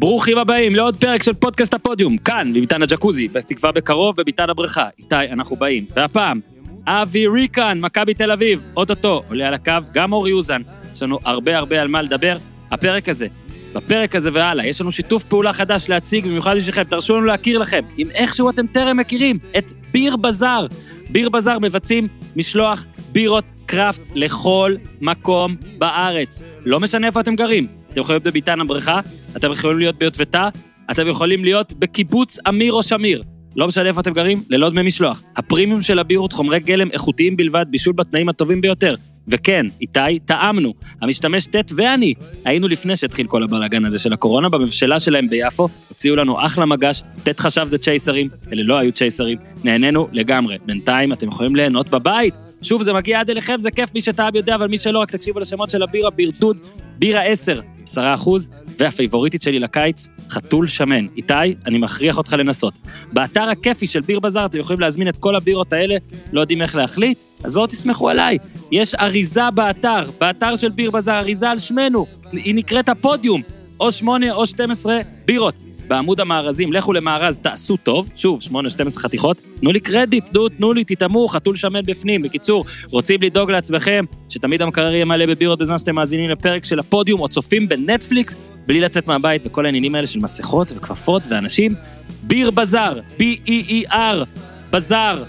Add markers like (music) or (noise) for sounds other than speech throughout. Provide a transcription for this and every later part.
ברוכים הבאים לעוד פרק של פודקאסט הפודיום, כאן, בביתן הג'קוזי, בתקווה בקרוב, בביתן הבריכה. איתי, אנחנו באים. והפעם, אבי ריקן, מכבי תל אביב, אוטוטו, עולה על הקו, גם אורי אוזן. יש לנו הרבה הרבה על מה לדבר. הפרק הזה, בפרק הזה והלאה, יש לנו שיתוף פעולה חדש להציג, במיוחד בשבילכם, תרשו לנו להכיר לכם, אם איכשהו אתם טרם מכירים, את ביר בזאר. ביר בזאר מבצעים משלוח בירות קראפט לכל מקום בארץ. לא משנה איפה אתם גרים. אתם יכולים להיות בביתן הבריכה, אתם יכולים להיות ביוטבתה, אתם יכולים להיות בקיבוץ אמיר או שמיר. לא משנה איפה אתם גרים, ללא דמי משלוח. הפרימיום של הבירות, חומרי גלם איכותיים בלבד, בישול בתנאים הטובים ביותר. וכן, איתי, טעמנו. המשתמש ט' ואני היינו לפני שהתחיל כל הבלאגן הזה של הקורונה, במבשלה שלהם ביפו, הוציאו לנו אחלה מגש, ט' חשב זה צ'ייסרים, אלה לא היו צ'ייסרים, נהנינו לגמרי. בינתיים אתם יכולים ליהנות בבית. שוב, זה מגיע עד אליכם, זה כיף, מי שטעם יודע, אבל מי שלא, רק תקשיבו לשמות של הבירה, בירדוד, בירה 10, 10 אחוז, והפייבוריטית שלי לקיץ, חתול שמן. איתי, אני מכריח אותך לנסות. באתר הכיפי של ביר בזאר אתם יכולים להזמין את כל הבירות האלה, לא יודעים איך להחליט? אז בואו תסמכו עליי. יש אריזה באתר, באתר של ביר בזאר, אריזה על שמנו. היא נקראת הפודיום, או 8 או 12 בירות. בעמוד המארזים, לכו למארז, תעשו טוב, שוב, 8-12 חתיכות, תנו לי קרדיט, תנו, תנו לי, תטעמו, חתול שמן בפנים. בקיצור, רוצים לדאוג לעצמכם, שתמיד המקרר יהיה מלא בבירות בזמן שאתם מאזינים לפרק של הפודיום, או צופים בנטפליקס, בלי לצאת מהבית, וכל העניינים האלה של מסכות וכפפות ואנשים. ביר בזאר, B-E-E-R, בזאר,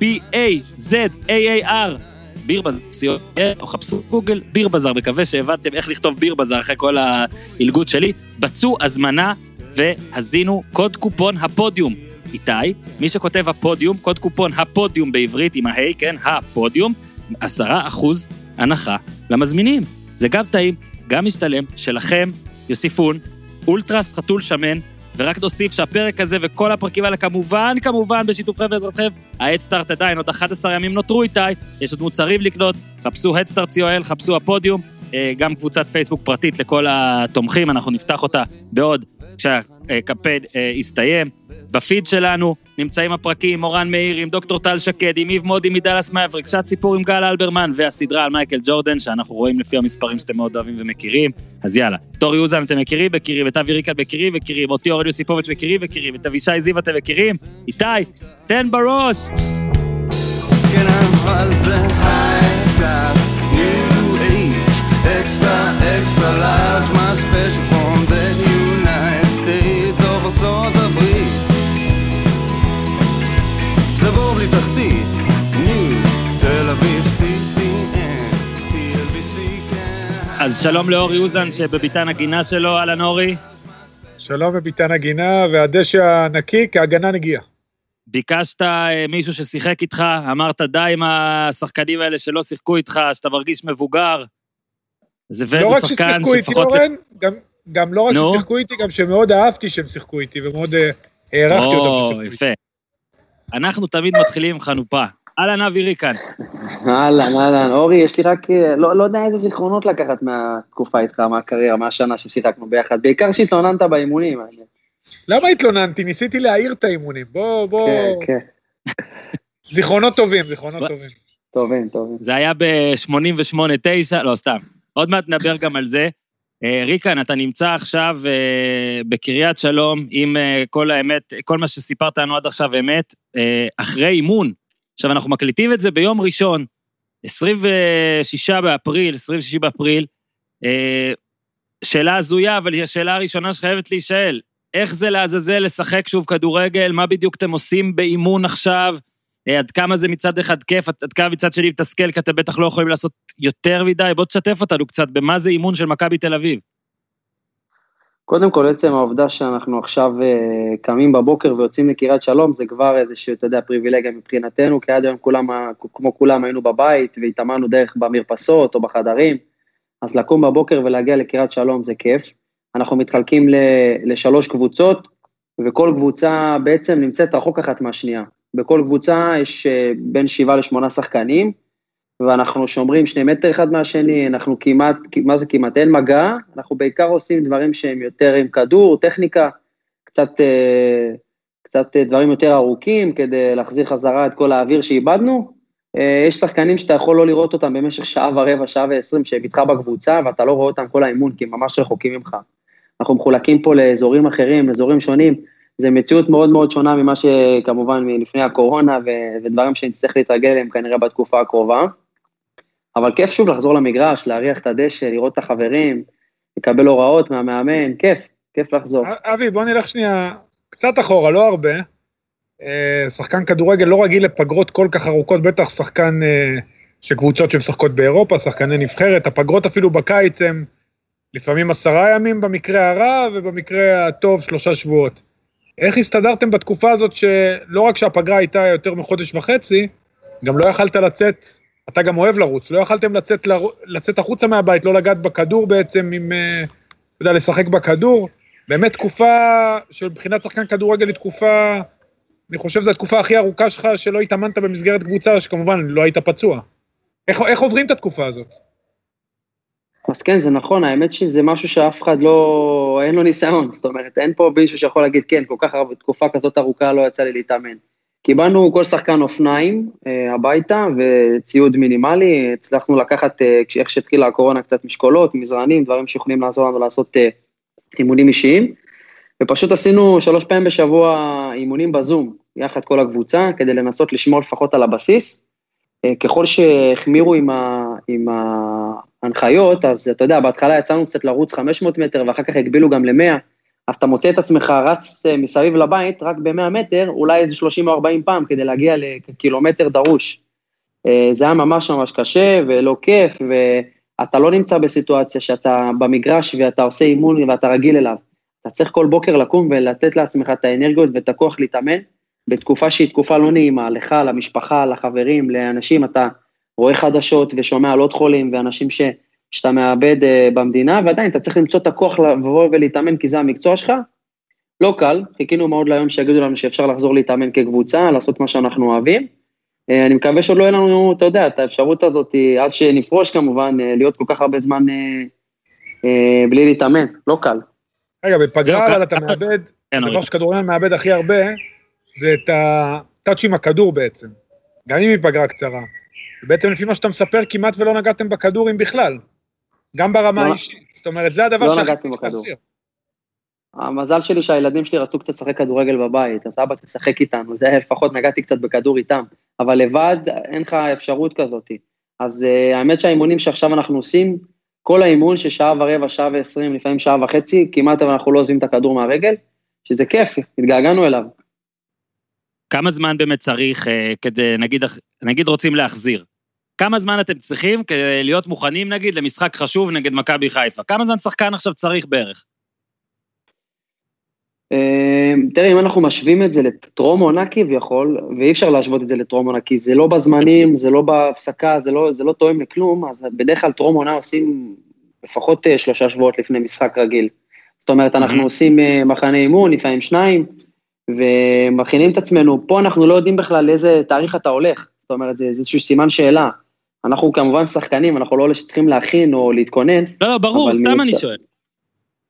B-A-Z-A-A-R, ביר בזאר, או חפשו גוגל, ביר בזאר, מקווה שהבנתם איך לכתוב ביר בזאר אחרי כל העילגות שלי. בצעו הזמנה והזינו קוד קופון הפודיום. איתי, מי שכותב הפודיום, קוד קופון הפודיום בעברית עם ההיי, כן, הפודיום, עשרה אחוז הנחה למזמינים. זה גם טעים, גם משתלם, שלכם, יוסיפון, אולטרס חתול שמן, ורק נוסיף שהפרק הזה וכל הפרקים האלה כמובן, כמובן, בשיתופכם ועזרתכם, ההדסטארט עדיין, עוד 11 ימים נותרו איתי, יש עוד מוצרים לקנות, חפשו הדסטארט co.il, חפשו הפודיום, אה, גם קבוצת פייסבוק פרטית לכל התומכים, אנחנו נפתח אותה בעוד כשהקמפיין אה, יסתיים. בפיד שלנו נמצאים הפרקים עם מורן מאיר, עם דוקטור טל שקד, עם איב מודי מדאלאס מאבריק, שעת סיפור עם גל אלברמן, והסדרה על מייקל ג'ורדן, שאנחנו רואים לפי המספרים שאתם מאוד אוהבים ומכירים. אז יאללה, תור יוזן אתם מכירים, מכירים, את אבי ריקל מכירים, מכירים, אותי אורל יוסיפוביץ' מכירים, מכירים, את אבישי זיו אתם מכירים, איתי, תן בראש! כן, extra, extra large, my special אז שלום לאורי אוזן שבביתן הגינה שלו, אהלן אורי. שלום בביתן הגינה, והדשא הנקי כהגנה נגיעה. ביקשת אה, מישהו ששיחק איתך, אמרת די עם השחקנים האלה שלא שיחקו איתך, שאתה מרגיש מבוגר. הבאנו לא רק ששיחקו איתי. אורן, גם, גם לא רק נו. ששיחקו איתי, גם שמאוד אהבתי שהם שיחקו איתי, ומאוד אה, הערכתי אותם או. יפה. אנחנו תמיד מתחילים עם חנופה. אהלן אבי ריקן. אהלן, אהלן, אורי, יש לי רק, אה, לא, לא יודע איזה זיכרונות לקחת מהתקופה איתך, מהקריירה, מהשנה ששיחקנו ביחד, בעיקר שהתלוננת באימונים. למה התלוננתי? ניסיתי להעיר את האימונים. בוא, בוא... כן, כן, זיכרונות טובים, זיכרונות טובים. טובים, טובים. זה היה ב-88-9, לא, סתם. עוד מעט נדבר גם על זה. אה, ריקן, אתה נמצא עכשיו אה, בקריית שלום עם כל האמת, כל מה שסיפרת לנו עד עכשיו אמת, אחרי אימון. עכשיו, אנחנו מקליטים את זה ביום ראשון, 26 באפריל, 26 באפריל. אה, שאלה הזויה, אבל היא השאלה הראשונה שחייבת להישאל. איך זה לעזאזל לשחק שוב כדורגל? מה בדיוק אתם עושים באימון עכשיו? אה, עד כמה זה מצד אחד כיף, עד כמה מצד שני מתסכל, כי אתם בטח לא יכולים לעשות יותר מדי. בוא תשתף אותנו קצת במה זה אימון של מכבי תל אביב. קודם כל, עצם העובדה שאנחנו עכשיו אה, קמים בבוקר ויוצאים לקריית שלום, זה כבר איזושהי, אתה יודע, פריבילגיה מבחינתנו, כי עד היום כולם, ה- כמו כולם היינו בבית והתאמנו דרך במרפסות או בחדרים, אז לקום בבוקר ולהגיע לקריית שלום זה כיף. אנחנו מתחלקים ל- לשלוש קבוצות, וכל קבוצה בעצם נמצאת רחוק אחת מהשנייה. בכל קבוצה יש אה, בין שבעה לשמונה שחקנים, ואנחנו שומרים שני מטר אחד מהשני, אנחנו כמעט, מה זה כמעט? אין מגע, אנחנו בעיקר עושים דברים שהם יותר עם כדור, טכניקה, קצת, אה, קצת אה, דברים יותר ארוכים כדי להחזיר חזרה את כל האוויר שאיבדנו. אה, יש שחקנים שאתה יכול לא לראות אותם במשך שעה ורבע, שעה ועשרים, שהם איתך בקבוצה, ואתה לא רואה אותם כל האימון, כי הם ממש רחוקים ממך. אנחנו מחולקים פה לאזורים אחרים, לאזורים שונים, זה מציאות מאוד מאוד שונה ממה שכמובן מלפני הקורונה ו- ודברים שנצטרך להתרגל אליהם כנראה בתקופה הקרובה. אבל כיף שוב לחזור למגרש, להריח את הדשא, לראות את החברים, לקבל הוראות מהמאמן, כיף, כיף לחזור. אבי, בוא נלך שנייה קצת אחורה, לא הרבה. אה, שחקן כדורגל לא רגיל לפגרות כל כך ארוכות, בטח שחקן אה, שקבוצות שמשחקות באירופה, שחקני נבחרת, הפגרות אפילו בקיץ הם לפעמים עשרה ימים במקרה הרע, ובמקרה הטוב שלושה שבועות. איך הסתדרתם בתקופה הזאת שלא רק שהפגרה הייתה יותר מחודש וחצי, גם לא יכלת לצאת, אתה גם אוהב לרוץ, לא יכלתם לצאת, לר- לצאת החוצה מהבית, לא לגעת בכדור בעצם, עם, אה, אתה יודע, לשחק בכדור. באמת תקופה שמבחינת שחקן כדורגל היא תקופה, אני חושב שזו התקופה הכי ארוכה שלך שלא התאמנת במסגרת קבוצה, שכמובן לא היית פצוע. איך, איך עוברים את התקופה הזאת? אז כן, זה נכון, האמת שזה משהו שאף אחד לא, אין לו ניסיון, זאת אומרת, אין פה מישהו שיכול להגיד, כן, כל כך הרבה, תקופה כזאת ארוכה לא יצא לי להתאמן. קיבלנו כל שחקן אופניים אה, הביתה וציוד מינימלי, הצלחנו לקחת, אה, איך שהתחילה הקורונה, קצת משקולות, מזרנים, דברים שיכולים לעזור לנו לעשות אה, אימונים אישיים, ופשוט עשינו שלוש פעמים בשבוע אימונים בזום, יחד כל הקבוצה, כדי לנסות לשמור לפחות על הבסיס. ככל שהחמירו עם, ה, עם ההנחיות, אז אתה יודע, בהתחלה יצאנו קצת לרוץ 500 מטר, ואחר כך הגבילו גם ל-100, אז אתה מוצא את עצמך רץ אה, מסביב לבית רק ב-100 מטר, אולי איזה 30 או 40 פעם כדי להגיע לקילומטר דרוש. אה, זה היה ממש ממש קשה ולא כיף, ואתה לא נמצא בסיטואציה שאתה במגרש ואתה עושה אימון ואתה רגיל אליו. אתה צריך כל בוקר לקום ולתת לעצמך את האנרגיות ואת הכוח להתאמן, בתקופה שהיא תקופה לא נעימה, לך, למשפחה, לחברים, לאנשים, אתה רואה חדשות ושומע על עוד חולים ואנשים ש, שאתה מאבד uh, במדינה, ועדיין אתה צריך למצוא את הכוח לבוא ולהתאמן כי זה המקצוע שלך. לא קל, חיכינו מאוד ליום שיגידו לנו שאפשר לחזור להתאמן כקבוצה, לעשות מה שאנחנו אוהבים. Uh, אני מקווה שעוד לא יהיה לנו, אתה יודע, את האפשרות הזאת, אה, עד שנפרוש כמובן, uh, להיות כל כך הרבה זמן uh, uh, בלי להתאמן, לא קל. רגע, בפגרה אבל כ- אתה מאבד, כן, הדבר אורי. שכדורגל מאבד הכי הרבה, זה את הטאצ' עם הכדור בעצם. גם אם היא פגרה קצרה. בעצם לפי מה שאתה מספר, כמעט ולא נגעתם בכדור אם בכלל. גם ברמה לא- האישית. זאת אומרת, זה הדבר לא שהכי נגעתי צריך. להחזיר. המזל שלי שהילדים שלי רצו קצת לשחק כדורגל בבית, אז אבא תשחק איתנו, זה לפחות נגעתי קצת בכדור איתם, אבל לבד אין לך אפשרות כזאת. אז uh, האמת שהאימונים שעכשיו אנחנו עושים, כל האימון ששעה ורבע, שעה ועשרים, לפעמים שעה וחצי, כמעט אבל אנחנו לא עוזבים את הכדור מהרגל, שזה כיף, התגעגענו אליו. כמה זמן באמת צריך אה, כדי, נגיד, נגיד רוצים להחזיר? כמה זמן אתם צריכים כדי להיות מוכנים, נגיד, למשחק חשוב נגד מכבי חיפה? כמה זמן שחקן עכשיו צריך בערך? אה, תראה, אם אנחנו משווים את זה לטרום עונה כביכול, ואי אפשר להשוות את זה לטרום עונה, כי זה לא בזמנים, זה לא בהפסקה, זה לא, זה לא תואם לכלום, אז בדרך כלל טרום עונה עושים לפחות אה, שלושה שבועות לפני משחק רגיל. זאת אומרת, אנחנו. עושים אה, מחנה אימון, לפעמים שניים, ומכינים את עצמנו. פה אנחנו לא יודעים בכלל לאיזה תאריך אתה הולך, זאת אומרת, זה איזשהו סימן שאלה. אנחנו כמובן שחקנים, אנחנו לא אלה שצריכים להכין או להתכונן, לא, לא, ברור, סתם אני מניס- שואל.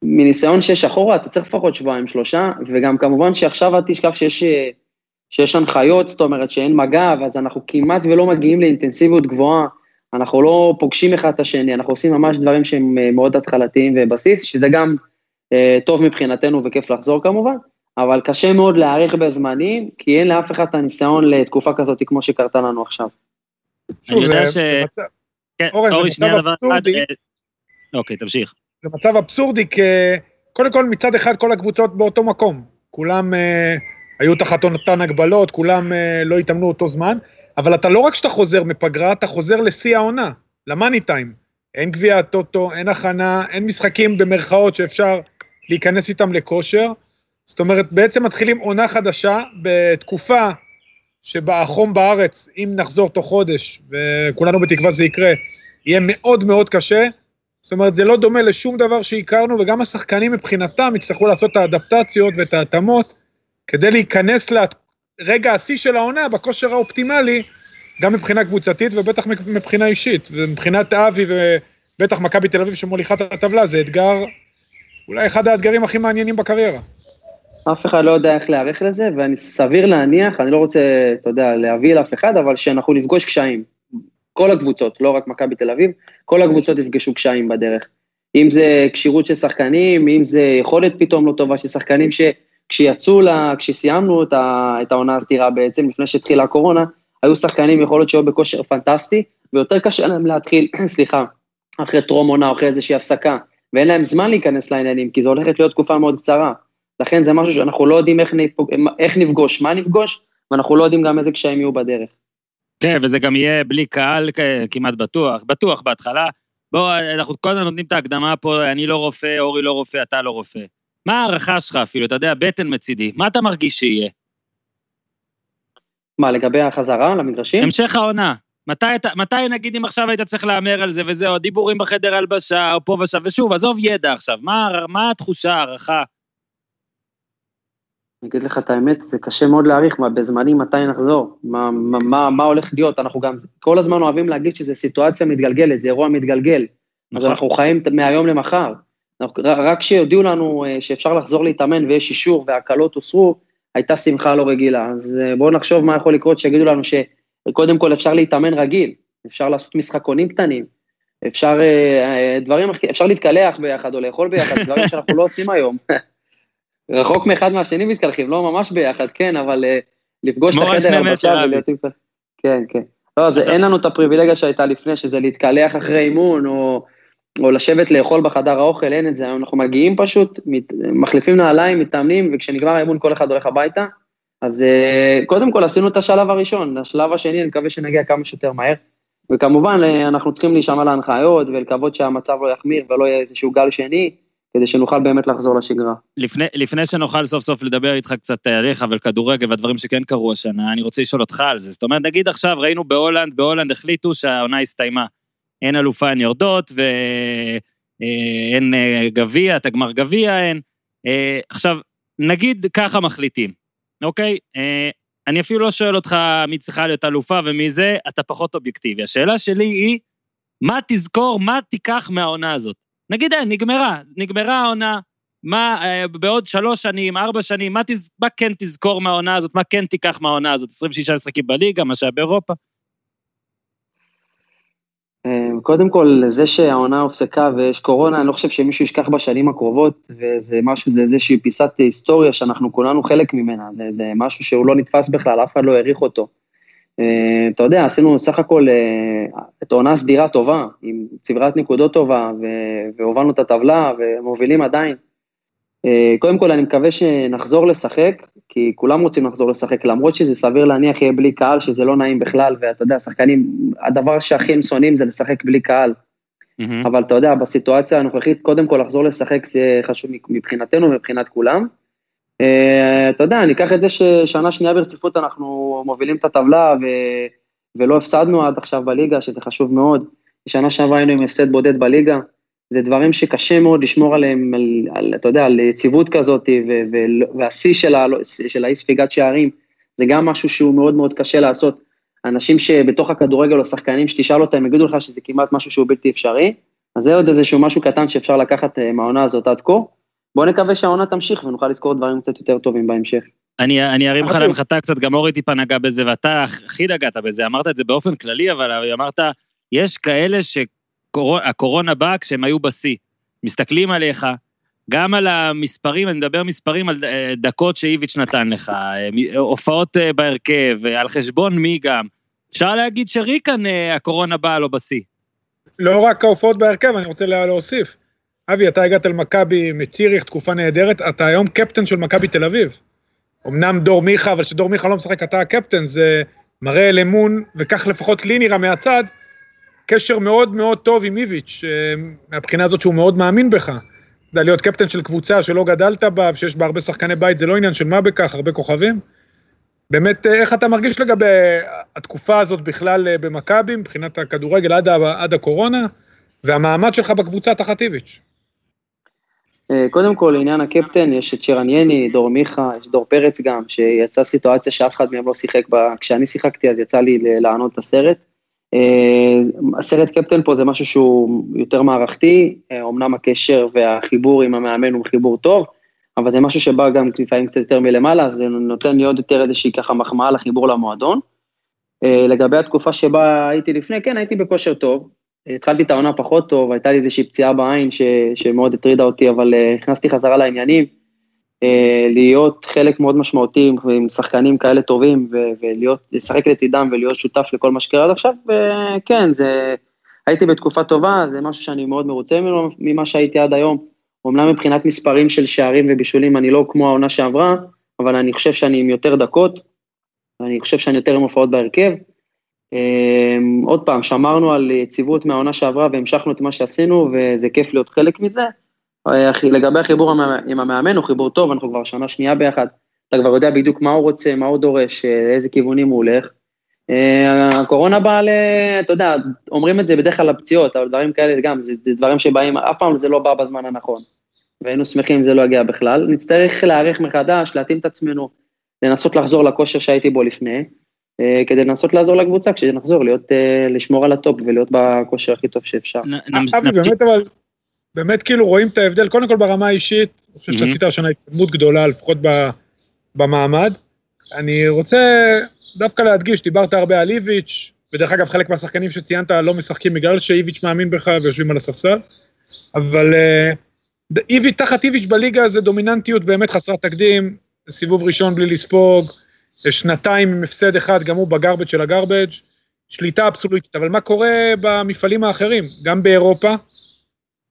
מניסיון שיש אחורה, אתה צריך לפחות שבועיים, שלושה, וגם כמובן שעכשיו אל תשכח שיש, אה, שיש הנחיות, זאת אומרת שאין מגע, אז אנחנו כמעט ולא מגיעים לאינטנסיביות גבוהה, אנחנו לא פוגשים אחד את השני, אנחנו עושים ממש דברים שהם אה, מאוד התחלתיים ובסיס, שזה גם אה, טוב מבחינתנו וכיף לחזור כמובן, אבל קשה מאוד להעריך בזמנים, כי אין לאף אחד את הניסיון לתקופה כזאת כמו שקרתה לנו עכשיו. שוב, אני יודע זה- ש- זה מצב- כן, אורן, זה אורי, מצב דבר אחד. אבסורדי. אה, אוקיי, תמשיך. זה מצב אבסורדי, כי קודם כל מצד אחד כל הקבוצות באותו מקום. כולם אה, היו תחת אותן הגבלות, כולם אה, לא התאמנו אותו זמן, אבל אתה לא רק שאתה חוזר מפגרה, אתה חוזר לשיא העונה, למאני טיים. אין גביע הטוטו, אין הכנה, אין משחקים במרכאות שאפשר להיכנס איתם לכושר. זאת אומרת, בעצם מתחילים עונה חדשה בתקופה שבה בארץ, אם נחזור תוך חודש, וכולנו בתקווה זה יקרה, יהיה מאוד מאוד קשה. זאת אומרת, זה לא דומה לשום דבר שהכרנו, וגם השחקנים מבחינתם יצטרכו לעשות את האדפטציות ואת ההתאמות כדי להיכנס לרגע השיא של העונה בכושר האופטימלי, גם מבחינה קבוצתית ובטח מבחינה אישית. ומבחינת אבי ובטח מכבי תל אביב שמוליכה את הטבלה, זה אתגר, אולי אחד האתגרים הכי מעניינים בקריירה. אף אחד לא יודע איך להיערך לזה, ואני סביר להניח, אני לא רוצה, אתה יודע, להביא לאף אחד, אבל שאנחנו נפגוש קשיים. כל הקבוצות, לא רק מכבי תל אביב, כל הקבוצות יפגשו קשיים בדרך. אם זה כשירות של שחקנים, אם זה יכולת פתאום לא טובה של שחקנים שכשיצאו, לה, כשסיימנו את, ה, את העונה הסדירה בעצם, לפני שהתחילה הקורונה, היו שחקנים, יכול להיות שהיו בכושר פנטסטי, ויותר קשה להם להתחיל, (clears throat) סליחה, אחרי טרום עונה אחרי איזושהי הפסקה, ואין להם זמן להיכנס לעניינים, כי זו הולכת להיות תקופה מאוד קצרה. לכן זה משהו שאנחנו לא יודעים איך, נפוג, איך נפגוש, מה נפגוש, ואנחנו לא יודעים גם איזה קשיים יהיו בדרך. כן, וזה גם יהיה בלי קהל כמעט בטוח, בטוח בהתחלה. בוא, אנחנו כל הזמן נותנים את ההקדמה פה, אני לא רופא, אורי לא רופא, אתה לא רופא. מה ההערכה שלך אפילו, אתה יודע, בטן מצידי, מה אתה מרגיש שיהיה? מה, לגבי החזרה למגרשים? המשך העונה. מתי, מתי נגיד אם עכשיו היית צריך להמר על זה וזה, או דיבורים בחדר הלבשה, או פה ושם, ושוב, עזוב ידע עכשיו, מה, מה התחושה, הערכה? אני אגיד לך את האמת, זה קשה מאוד להעריך מה, בזמנים מתי נחזור, מה, מה, מה, מה הולך להיות, אנחנו גם כל הזמן אוהבים להגיד שזו סיטואציה מתגלגלת, זה אירוע מתגלגל, נכון. אז אנחנו חיים מהיום למחר. רק כשיודיעו לנו אה, שאפשר לחזור להתאמן ויש אישור והקלות הוסרו, הייתה שמחה לא רגילה. אז אה, בואו נחשוב מה יכול לקרות, שיגידו לנו שקודם כל אפשר להתאמן רגיל, אפשר לעשות משחקונים קטנים, אפשר אה, דברים, אפשר להתקלח ביחד או לאכול ביחד, דברים שאנחנו לא עושים היום. (laughs) רחוק מאחד מהשני מתקלחים, לא ממש ביחד, כן, אבל לפגוש את החדר הלבשה ולהיות עם... כן, כן. לא, זה, אין לנו את הפריבילגיה שהייתה לפני, שזה להתקלח אחרי אימון, או, או לשבת לאכול בחדר האוכל, אין את זה. אנחנו מגיעים פשוט, מת, מחליפים נעליים, מתאמנים, וכשנגמר האימון כל אחד הולך הביתה. אז uh, קודם כל עשינו את השלב הראשון, השלב השני, אני מקווה שנגיע כמה שיותר מהר. וכמובן, אנחנו צריכים להישמע להנחיות ולקוות שהמצב לא יחמיר ולא יהיה איזשהו גל שני. כדי שנוכל באמת לחזור לשגרה. לפני, לפני שנוכל סוף סוף לדבר איתך קצת עליך ועל כדורגל והדברים שכן קרו השנה, אני רוצה לשאול אותך על זה. זאת אומרת, נגיד עכשיו ראינו בהולנד, בהולנד החליטו שהעונה הסתיימה. אין אלופה, אין יורדות, ואין אה, גביע, את הגמר גביע אין. אה, עכשיו, נגיד ככה מחליטים, אוקיי? אה, אני אפילו לא שואל אותך מי צריכה להיות אלופה ומי זה, אתה פחות אובייקטיבי. השאלה שלי היא, מה תזכור, מה תיקח מהעונה הזאת? נגיד, אין, נגמרה, נגמרה העונה, מה אה, בעוד שלוש שנים, ארבע שנים, מה, תז, מה כן תזכור מהעונה הזאת, מה כן תיקח מהעונה הזאת? 26 משחקים בליגה, מה שהיה באירופה? אה, קודם כל, זה שהעונה הופסקה ויש קורונה, אני לא חושב שמישהו ישכח בשנים הקרובות, וזה משהו, זה איזושהי פיסת היסטוריה שאנחנו כולנו חלק ממנה, זה, זה משהו שהוא לא נתפס בכלל, אף אחד לא העריך אותו. אה, אתה יודע, עשינו סך הכל אה, את העונה סדירה טובה, עם צברת נקודות טובה, והובלנו את הטבלה, ומובילים עדיין. אה, קודם כל, אני מקווה שנחזור לשחק, כי כולם רוצים לחזור לשחק, למרות שזה סביר להניח יהיה בלי קהל, שזה לא נעים בכלל, ואתה יודע, שחקנים, הדבר שהכי הם שונאים זה לשחק בלי קהל. Mm-hmm. אבל אתה יודע, בסיטואציה הנוכחית, קודם כל לחזור לשחק זה חשוב מבחינתנו ומבחינת כולם. אה, אתה יודע, אני אקח את זה ששנה שנייה ברציפות אנחנו מובילים את הטבלה ו... ולא הפסדנו עד עכשיו בליגה, שזה חשוב מאוד. שנה שעברה היינו עם הפסד בודד בליגה. זה דברים שקשה מאוד לשמור עליהם, על, על, אתה יודע, על יציבות כזאת, והשיא של, של האי ספיגת שערים, זה גם משהו שהוא מאוד מאוד קשה לעשות. אנשים שבתוך הכדורגל או שחקנים שתשאל אותם, יגידו לך שזה כמעט משהו שהוא בלתי אפשרי, אז זה עוד איזשהו משהו קטן שאפשר לקחת אה, מהעונה הזאת עד כה. בוא נקווה שהעונה תמשיך ונוכל לזכור דברים קצת יותר טובים בהמשך. אני, אני ארים לך להנחתה קצת, גם אורי טיפה נגע בזה, ואתה הכי נגעת בזה, אמרת את זה באופן כללי, אבל אמרת, יש כאלה שהקורונה באה כשהם היו בשיא. מסתכלים עליך, גם על המספרים, אני מדבר מספרים על אה, דקות שאיביץ' נתן לך, אה, הופעות אה, בהרכב, על חשבון מי גם. אפשר להגיד שריקן, הקורונה באה לו בשיא. לא רק ההופעות בהרכב, אני רוצה להוסיף. אבי, אתה הגעת למכבי מציריך, תקופה נהדרת, אתה היום קפטן של מכבי תל אביב. אמנם דור מיכה, אבל כשדור מיכה לא משחק, אתה הקפטן, זה מראה על אמון, וכך לפחות לי נראה מהצד, קשר מאוד מאוד טוב עם איביץ', אה, מהבחינה הזאת שהוא מאוד מאמין בך. אתה להיות קפטן של קבוצה שלא גדלת בה, ושיש בה הרבה שחקני בית, זה לא עניין של מה בכך, הרבה כוכבים. באמת, אה, איך אתה מרגיש לגבי התקופה הזאת בכלל אה, במכבי, מבחינת הכדורגל עד, עד הקורונה, והמעמד שלך בקבוצה תחת איביץ'? אה, קודם כל, לעניין הקפטן, יש את שרן יני, דור מיכה, יש דור פרץ גם, שיצאה סיטואציה שאף אחד מהם לא שיחק בה, כשאני שיחקתי אז יצא לי לענות את הסרט. אה, הסרט קפטן פה זה משהו שהוא יותר מערכתי, אמנם הקשר והחיבור עם המאמן הוא חיבור טוב, אבל זה משהו שבא גם לפעמים קצת יותר מלמעלה, אז זה נותן לי עוד יותר איזושהי ככה מחמאה לחיבור למועדון. לגבי התקופה שבה הייתי לפני, כן, הייתי בכושר טוב, התחלתי את העונה פחות טוב, הייתה לי איזושהי פציעה בעין ש, שמאוד הטרידה אותי, אבל אה, נכנסתי חזרה לעניינים. אה, להיות חלק מאוד משמעותי עם שחקנים כאלה טובים, ו- ולהיות, לשחק לצידם ולהיות שותף לכל מה שקרה עד עכשיו, וכן, זה, הייתי בתקופה טובה, זה משהו שאני מאוד מרוצה ממה שהייתי עד היום. אומנם מבחינת מספרים של שערים ובישולים אני לא כמו העונה שעברה, אבל אני חושב שאני עם יותר דקות, אני חושב שאני יותר עם הופעות בהרכב. אמ, עוד פעם, שמרנו על יציבות מהעונה שעברה והמשכנו את מה שעשינו, וזה כיף להיות חלק מזה. אה, לגבי החיבור עם המאמן, הוא חיבור טוב, אנחנו כבר שנה שנייה ביחד. אתה כבר יודע בדיוק מה הוא רוצה, מה הוא דורש, אה, לאיזה כיוונים הוא הולך. אה, הקורונה באה ל... אתה יודע, אומרים את זה בדרך כלל לפציעות, אבל דברים כאלה גם, זה, זה דברים שבאים, אף פעם זה לא בא בזמן הנכון. והיינו שמחים אם זה לא יגיע בכלל. נצטרך להיערך מחדש, להתאים את עצמנו, לנסות לחזור לכושר שהייתי בו לפני, אה, כדי לנסות לעזור לקבוצה כשנחזור, להיות, אה, לשמור על הטופ ולהיות בכושר הכי טוב שאפשר. אבי, באמת אבל, באמת כאילו רואים את ההבדל, קודם כל ברמה האישית, אני חושב שעשית השנה התקדמות גדולה, לפחות במעמד. אני רוצה דווקא להדגיש, דיברת הרבה על איביץ', ודרך אגב, חלק מהשחקנים שציינת לא משחקים בגלל שאיביץ' מאמין בך ויושבים על הספסל, אבל uh, איביץ', תחת איביץ' בליגה זה דומיננטיות באמת חסרת תקדים, סיבוב ראשון בלי לספוג, שנתיים עם הפסד אחד, גם הוא בגרבג' של הגרבג', שליטה אבסולוטית, אבל מה קורה במפעלים האחרים, גם באירופה?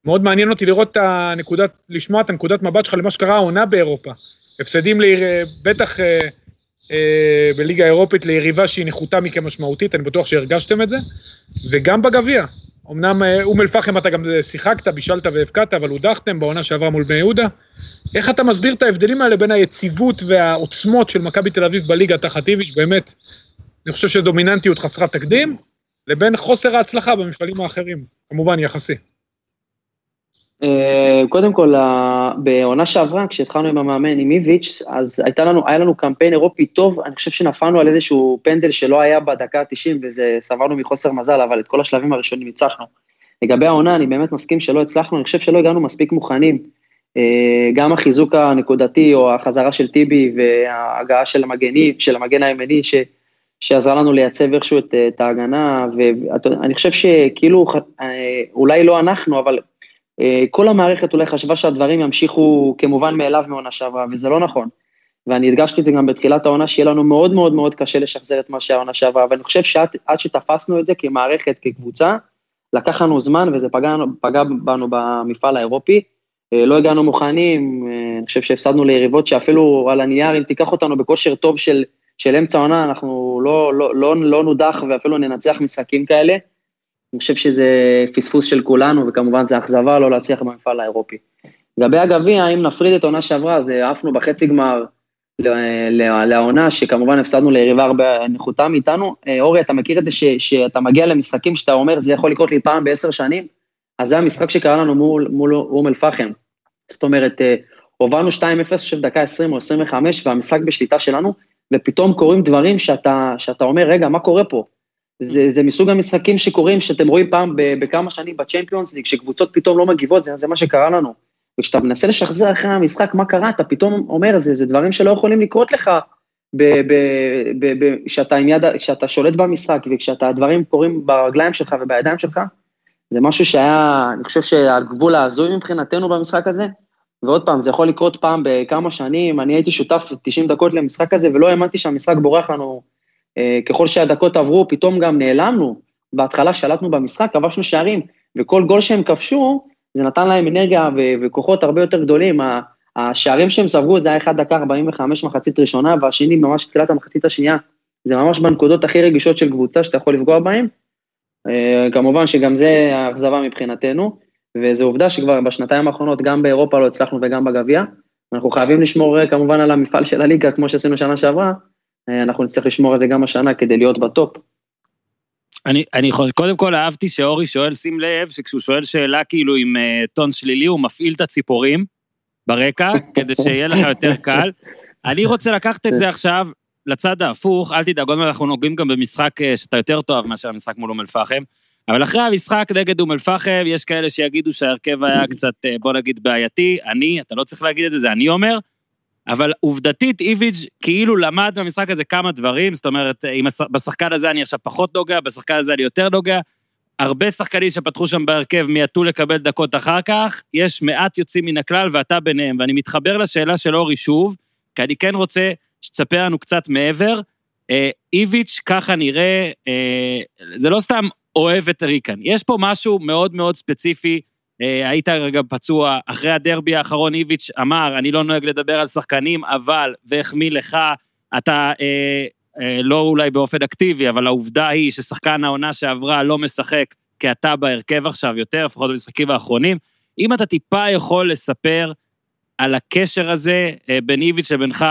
מאוד מעניין אותי לראות את הנקודת, לשמוע את הנקודת מבט שלך למה שקרה העונה באירופה. הפסדים, לעיר, בטח אה, אה, בליגה האירופית ליריבה שהיא נחותה מכם משמעותית, אני בטוח שהרגשתם את זה, וגם בגביע. אמנם אה, אום אל-פחם אתה גם שיחקת, בישלת והבקעת, אבל הודחתם בעונה שעברה מול בני יהודה. איך אתה מסביר את ההבדלים האלה בין היציבות והעוצמות של מכבי תל אביב בליגה תחת איביץ', באמת, אני חושב שדומיננטיות חסרת תקדים, לבין חוסר ההצלחה במפעלים האחרים, כמובן יחסי. אה, קודם כל, בעונה שעברה, כשהתחלנו עם המאמן, עם איביץ', אז הייתה לנו, היה לנו קמפיין אירופי טוב, אני חושב שנפלנו על איזשהו פנדל שלא היה בדקה ה-90, וזה סברנו מחוסר מזל, אבל את כל השלבים הראשונים ניצחנו. לגבי העונה, אני באמת מסכים שלא הצלחנו, אני חושב שלא הגענו מספיק מוכנים. אה, גם החיזוק הנקודתי, או החזרה של טיבי, וההגעה של המגני, של המגן הימני, ש... שעזרה לנו לייצב איכשהו את, את ההגנה, ואני חושב שכאילו, אה, אולי לא אנחנו, אבל כל המערכת אולי חשבה שהדברים ימשיכו כמובן מאליו מעונה שעברה, וזה לא נכון. ואני הדגשתי את זה גם בתחילת העונה, שיהיה לנו מאוד מאוד מאוד קשה לשחזר את מה שהעונה שעברה, ואני חושב שעד שתפסנו את זה כמערכת, כקבוצה, לקח לנו זמן וזה פגע, פגע בנו במפעל האירופי. אה, לא הגענו מוכנים, אה, אני חושב שהפסדנו ליריבות שאפילו על הנייר, אם תיקח אותנו בכושר טוב של, של אמצע העונה, אנחנו לא, לא, לא, לא נודח ואפילו ננצח משחקים כאלה. אני חושב שזה פספוס של כולנו, וכמובן זה אכזבה לא להצליח במפעל האירופי. לגבי הגביע, אם נפריד את עונה שעברה, אז עפנו בחצי גמר לעונה, שכמובן הפסדנו ליריבה הרבה נחותה מאיתנו. אה, אורי, אתה מכיר את זה ש, שאתה מגיע למשחקים שאתה אומר, זה יכול לקרות לי פעם בעשר שנים? אז זה המשחק שקרה לנו מול, מול אום אל-פחם. זאת אומרת, אה, הובלנו 2-0, עכשיו דקה 20 או 25, והמשחק בשליטה שלנו, ופתאום קורים דברים שאתה, שאתה אומר, רגע, מה קורה פה? זה, זה מסוג המשחקים שקורים, שאתם רואים פעם בכמה שנים בצ'מפיונס ליג, שקבוצות פתאום לא מגיבות, זה, זה מה שקרה לנו. וכשאתה מנסה לשחזר אחרי המשחק מה קרה, אתה פתאום אומר, זה, זה דברים שלא יכולים לקרות לך, כשאתה, כשאתה שולט במשחק, וכשאתה, הדברים קורים ברגליים שלך ובידיים שלך, זה משהו שהיה, אני חושב שהגבול ההזוי מבחינתנו במשחק הזה, ועוד פעם, זה יכול לקרות פעם בכמה שנים, אני הייתי שותף 90 דקות למשחק הזה, ולא האמנתי שהמשחק בורח לנו ככל שהדקות עברו, פתאום גם נעלמנו. בהתחלה שלטנו במשחק, כבשנו שערים, וכל גול שהם כבשו, זה נתן להם אנרגיה ו- וכוחות הרבה יותר גדולים. השערים שהם ספגו זה היה 1 דקה 45 מחצית ראשונה, והשני ממש תחילת המחצית השנייה. זה ממש בנקודות הכי רגישות של קבוצה שאתה יכול לפגוע בהן. אה, כמובן שגם זה האכזבה מבחינתנו, וזו עובדה שכבר בשנתיים האחרונות, גם באירופה לא הצלחנו וגם בגביע. אנחנו חייבים לשמור אה, כמובן על המפעל של הליגה, כמו שעשינו שנה שעברה, אה, אנחנו נצטרך לשמור על זה גם השנה כדי להיות בטופ. אני, אני חושב, קודם כל אהבתי שאורי שואל, שים לב, שכשהוא שואל שאלה כאילו עם uh, טון שלילי, הוא מפעיל את הציפורים ברקע, (laughs) כדי שיהיה לך יותר קל. אני רוצה לקחת את זה עכשיו לצד ההפוך, אל תדאג, עוד מעט אנחנו נוגעים גם במשחק uh, שאתה יותר טוב מאשר המשחק מול אום אל-פחם, אבל אחרי המשחק נגד אום אל-פחם, יש כאלה שיגידו שההרכב היה (laughs) קצת, בוא נגיד, בעייתי. אני, אתה לא צריך להגיד את זה, זה אני אומר, אבל עובדתית איביץ' כאילו למד במשחק הזה כמה דברים, זאת אומרת, בשחקן הזה אני עכשיו פחות נוגע, בשחקן הזה אני יותר נוגע. הרבה שחקנים שפתחו שם בהרכב מיעטו לקבל דקות אחר כך, יש מעט יוצאים מן הכלל ואתה ביניהם, ואני מתחבר לשאלה של אורי שוב, כי אני כן רוצה שתספר לנו קצת מעבר. אה, איביץ' ככה נראה, אה, זה לא סתם אוהב את ריקן, יש פה משהו מאוד מאוד ספציפי, היית רגע פצוע, אחרי הדרבי האחרון איביץ' אמר, אני לא נוהג לדבר על שחקנים, אבל, והחמיא לך, אתה אה, אה, לא אולי באופן אקטיבי, אבל העובדה היא ששחקן העונה שעברה לא משחק, כי אתה בהרכב עכשיו יותר, לפחות במשחקים האחרונים. אם אתה טיפה יכול לספר על הקשר הזה אה, בין איביץ' לבינך,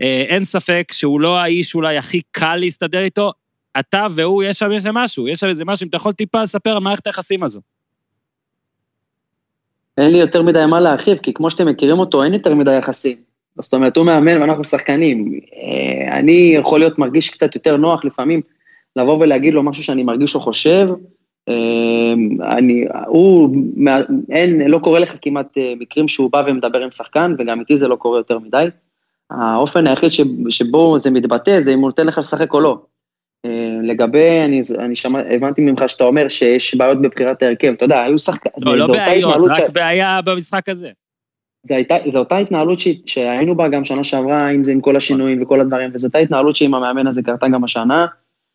אה, אין ספק שהוא לא האיש אולי הכי קל להסתדר איתו, אתה והוא, יש שם איזה משהו, יש שם איזה משהו, אם אתה יכול טיפה לספר על מערכת היחסים הזו. אין לי יותר מדי מה להרחיב, כי כמו שאתם מכירים אותו, אין יותר מדי יחסים. זאת אומרת, הוא מאמן ואנחנו שחקנים. אה, אני יכול להיות מרגיש קצת יותר נוח לפעמים לבוא ולהגיד לו משהו שאני מרגיש או חושב. אה, אני, הוא, אין, לא קורה לך כמעט אה, מקרים שהוא בא ומדבר עם שחקן, וגם איתי זה לא קורה יותר מדי. האופן היחיד שבו זה מתבטא זה אם הוא נותן לך לשחק או לא. לגבי, אני, אני שמע, הבנתי ממך שאתה אומר שיש בעיות בבחירת ההרכב, אתה יודע, היו שחקנים... לא, לא בעיות, רק ש... בעיה במשחק הזה. זו הייתה, זו אותה התנהלות ש, שהיינו בה גם שנה שעברה, אם זה עם כל השינויים וכל הדברים, וזו אותה התנהלות שעם המאמן הזה קרתה גם השנה.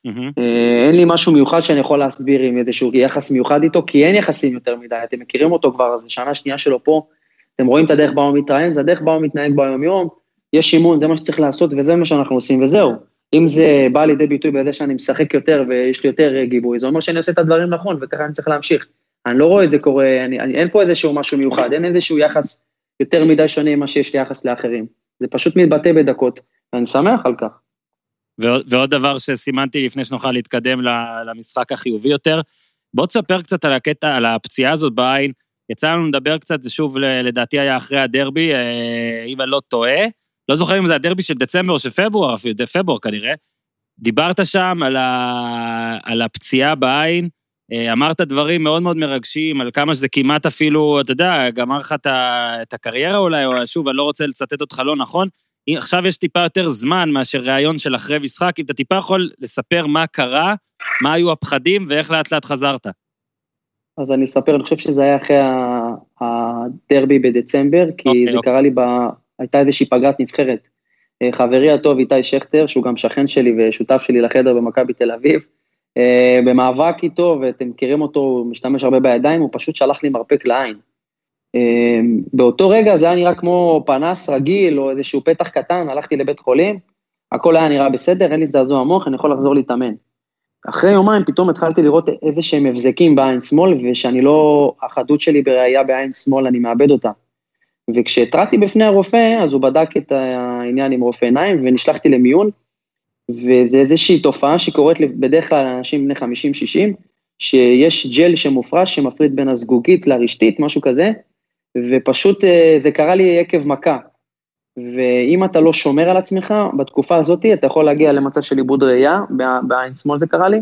Mm-hmm. אין לי משהו מיוחד שאני יכול להסביר עם איזשהו יחס מיוחד איתו, כי אין יחסים יותר מדי, אתם מכירים אותו כבר, זו שנה שנייה שלו פה, אתם רואים את הדרך בה הוא מתראיין, זה הדרך בה הוא מתנהג ביום-יום, יש אימון, זה מה שצריך לעשות וזה מה שאנחנו עושים וזהו. אם זה בא לידי ביטוי בזה שאני משחק יותר ויש לי יותר גיבוי, זה אומר שאני עושה את הדברים נכון וככה אני צריך להמשיך. אני לא רואה את זה קורה, אני, אני, אין פה איזשהו משהו מיוחד, אין איזשהו יחס יותר מדי שונה ממה שיש ליחס לאחרים. זה פשוט מתבטא בדקות, ואני שמח על כך. ועוד, ועוד דבר שסימנתי לפני שנוכל להתקדם למשחק החיובי יותר, בוא תספר קצת על הקטע, על הפציעה הזאת בעין. יצא לנו לדבר קצת, זה שוב לדעתי היה אחרי הדרבי, אה, אם אני לא טועה. לא זוכר אם זה הדרבי של דצמבר או של פברואר, אפילו פברואר כנראה. דיברת שם על, ה... על הפציעה בעין, אה, אמרת דברים מאוד מאוד מרגשים על כמה שזה כמעט אפילו, אתה יודע, גמר לך את הקריירה אולי, או שוב, אני לא רוצה לצטט אותך לא נכון. עכשיו יש טיפה יותר זמן מאשר ראיון של אחרי משחק, אם אתה טיפה יכול לספר מה קרה, מה היו הפחדים ואיך לאט לאט חזרת. אז אני אספר, אני חושב שזה היה אחרי הדרבי בדצמבר, כי אוקיי, זה אוקיי. קרה לי, ב... הייתה איזושהי פגרת נבחרת. אה, חברי הטוב איתי שכטר, שהוא גם שכן שלי ושותף שלי לחדר במכבי תל אביב, אה, במאבק איתו, ואתם מכירים אותו, הוא משתמש הרבה בידיים, הוא פשוט שלח לי מרפק לעין. אה, באותו רגע זה היה נראה כמו פנס רגיל, או איזשהו פתח קטן, הלכתי לבית חולים, הכל היה נראה בסדר, אין לי זעזוע מוח, אני יכול לחזור להתאמן. אחרי יומיים פתאום התחלתי לראות איזה שהם הבזקים בעין שמאל, ושאני לא, החדות שלי בראייה בעין שמאל, אני מאבד אותה. וכשהתרעתי בפני הרופא, אז הוא בדק את העניין עם רופא עיניים, ונשלחתי למיון, וזה איזושהי תופעה שקורית בדרך כלל לאנשים בני 50-60, שיש ג'ל שמופרש שמפריד בין הזגוגית לרשתית, משהו כזה, ופשוט אה, זה קרה לי עקב מכה. ואם אתה לא שומר על עצמך, בתקופה הזאת אתה יכול להגיע למצב של עיבוד ראייה, בעין שמאל זה קרה לי,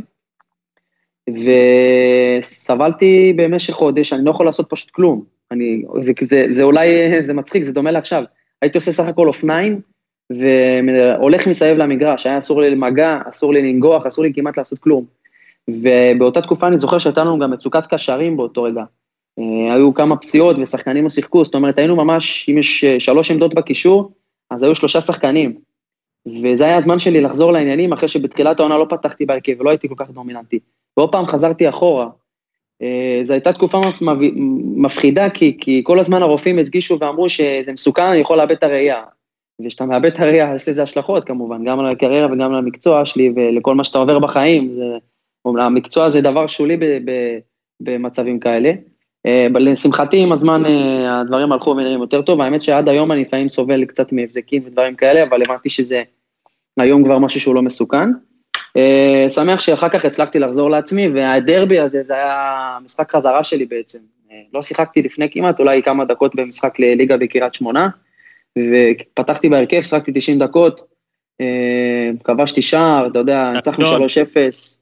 וסבלתי במשך חודש, אני לא יכול לעשות פשוט כלום. אני, זה, זה, זה אולי, זה מצחיק, זה דומה לעכשיו. הייתי עושה סך הכל אופניים, והולך מסביב למגרש, היה אסור לי למגע, אסור לי לנגוח, אסור לי כמעט לעשות כלום. ובאותה תקופה אני זוכר שהייתה לנו גם מצוקת קשרים באותו רגע. אה, היו כמה פציעות ושחקנים לא שיחקו, זאת אומרת, היינו ממש, אם יש אה, שלוש עמדות בקישור, אז היו שלושה שחקנים. וזה היה הזמן שלי לחזור לעניינים, אחרי שבתחילת העונה לא פתחתי בהרכב ולא הייתי כל כך דומיננטי. ועוד פעם חזרתי אחורה. אה, זו הייתה תקופה מפחידה, כי, כי כל הזמן הרופאים הדגישו ואמרו שזה מסוכן, אני יכול לאבד את הראייה. וכשאתה מאבד את הראייה, יש לזה השלכות כמובן, גם על הקריירה וגם על המקצוע שלי ולכל מה שאתה עובר בחיים. זה, המקצוע זה דבר שולי ב, ב, במצבים כאלה. אה, לשמחתי, עם הזמן אה, הדברים הלכו ונראים יותר טוב, האמת שעד היום אני לפעמים סובל קצת מהבזקים ודברים כאלה, אבל הבנתי שזה היום כבר משהו שהוא לא מסוכן. אה, שמח שאחר כך הצלחתי לחזור לעצמי, והדרבי הזה, זה היה משחק חזרה שלי בעצם. לא שיחקתי לפני כמעט, אולי כמה דקות במשחק לליגה בקריית שמונה. ופתחתי בהרכב, שחקתי 90 דקות, אה, כבשתי שער, אתה יודע, ניצחנו 3-0.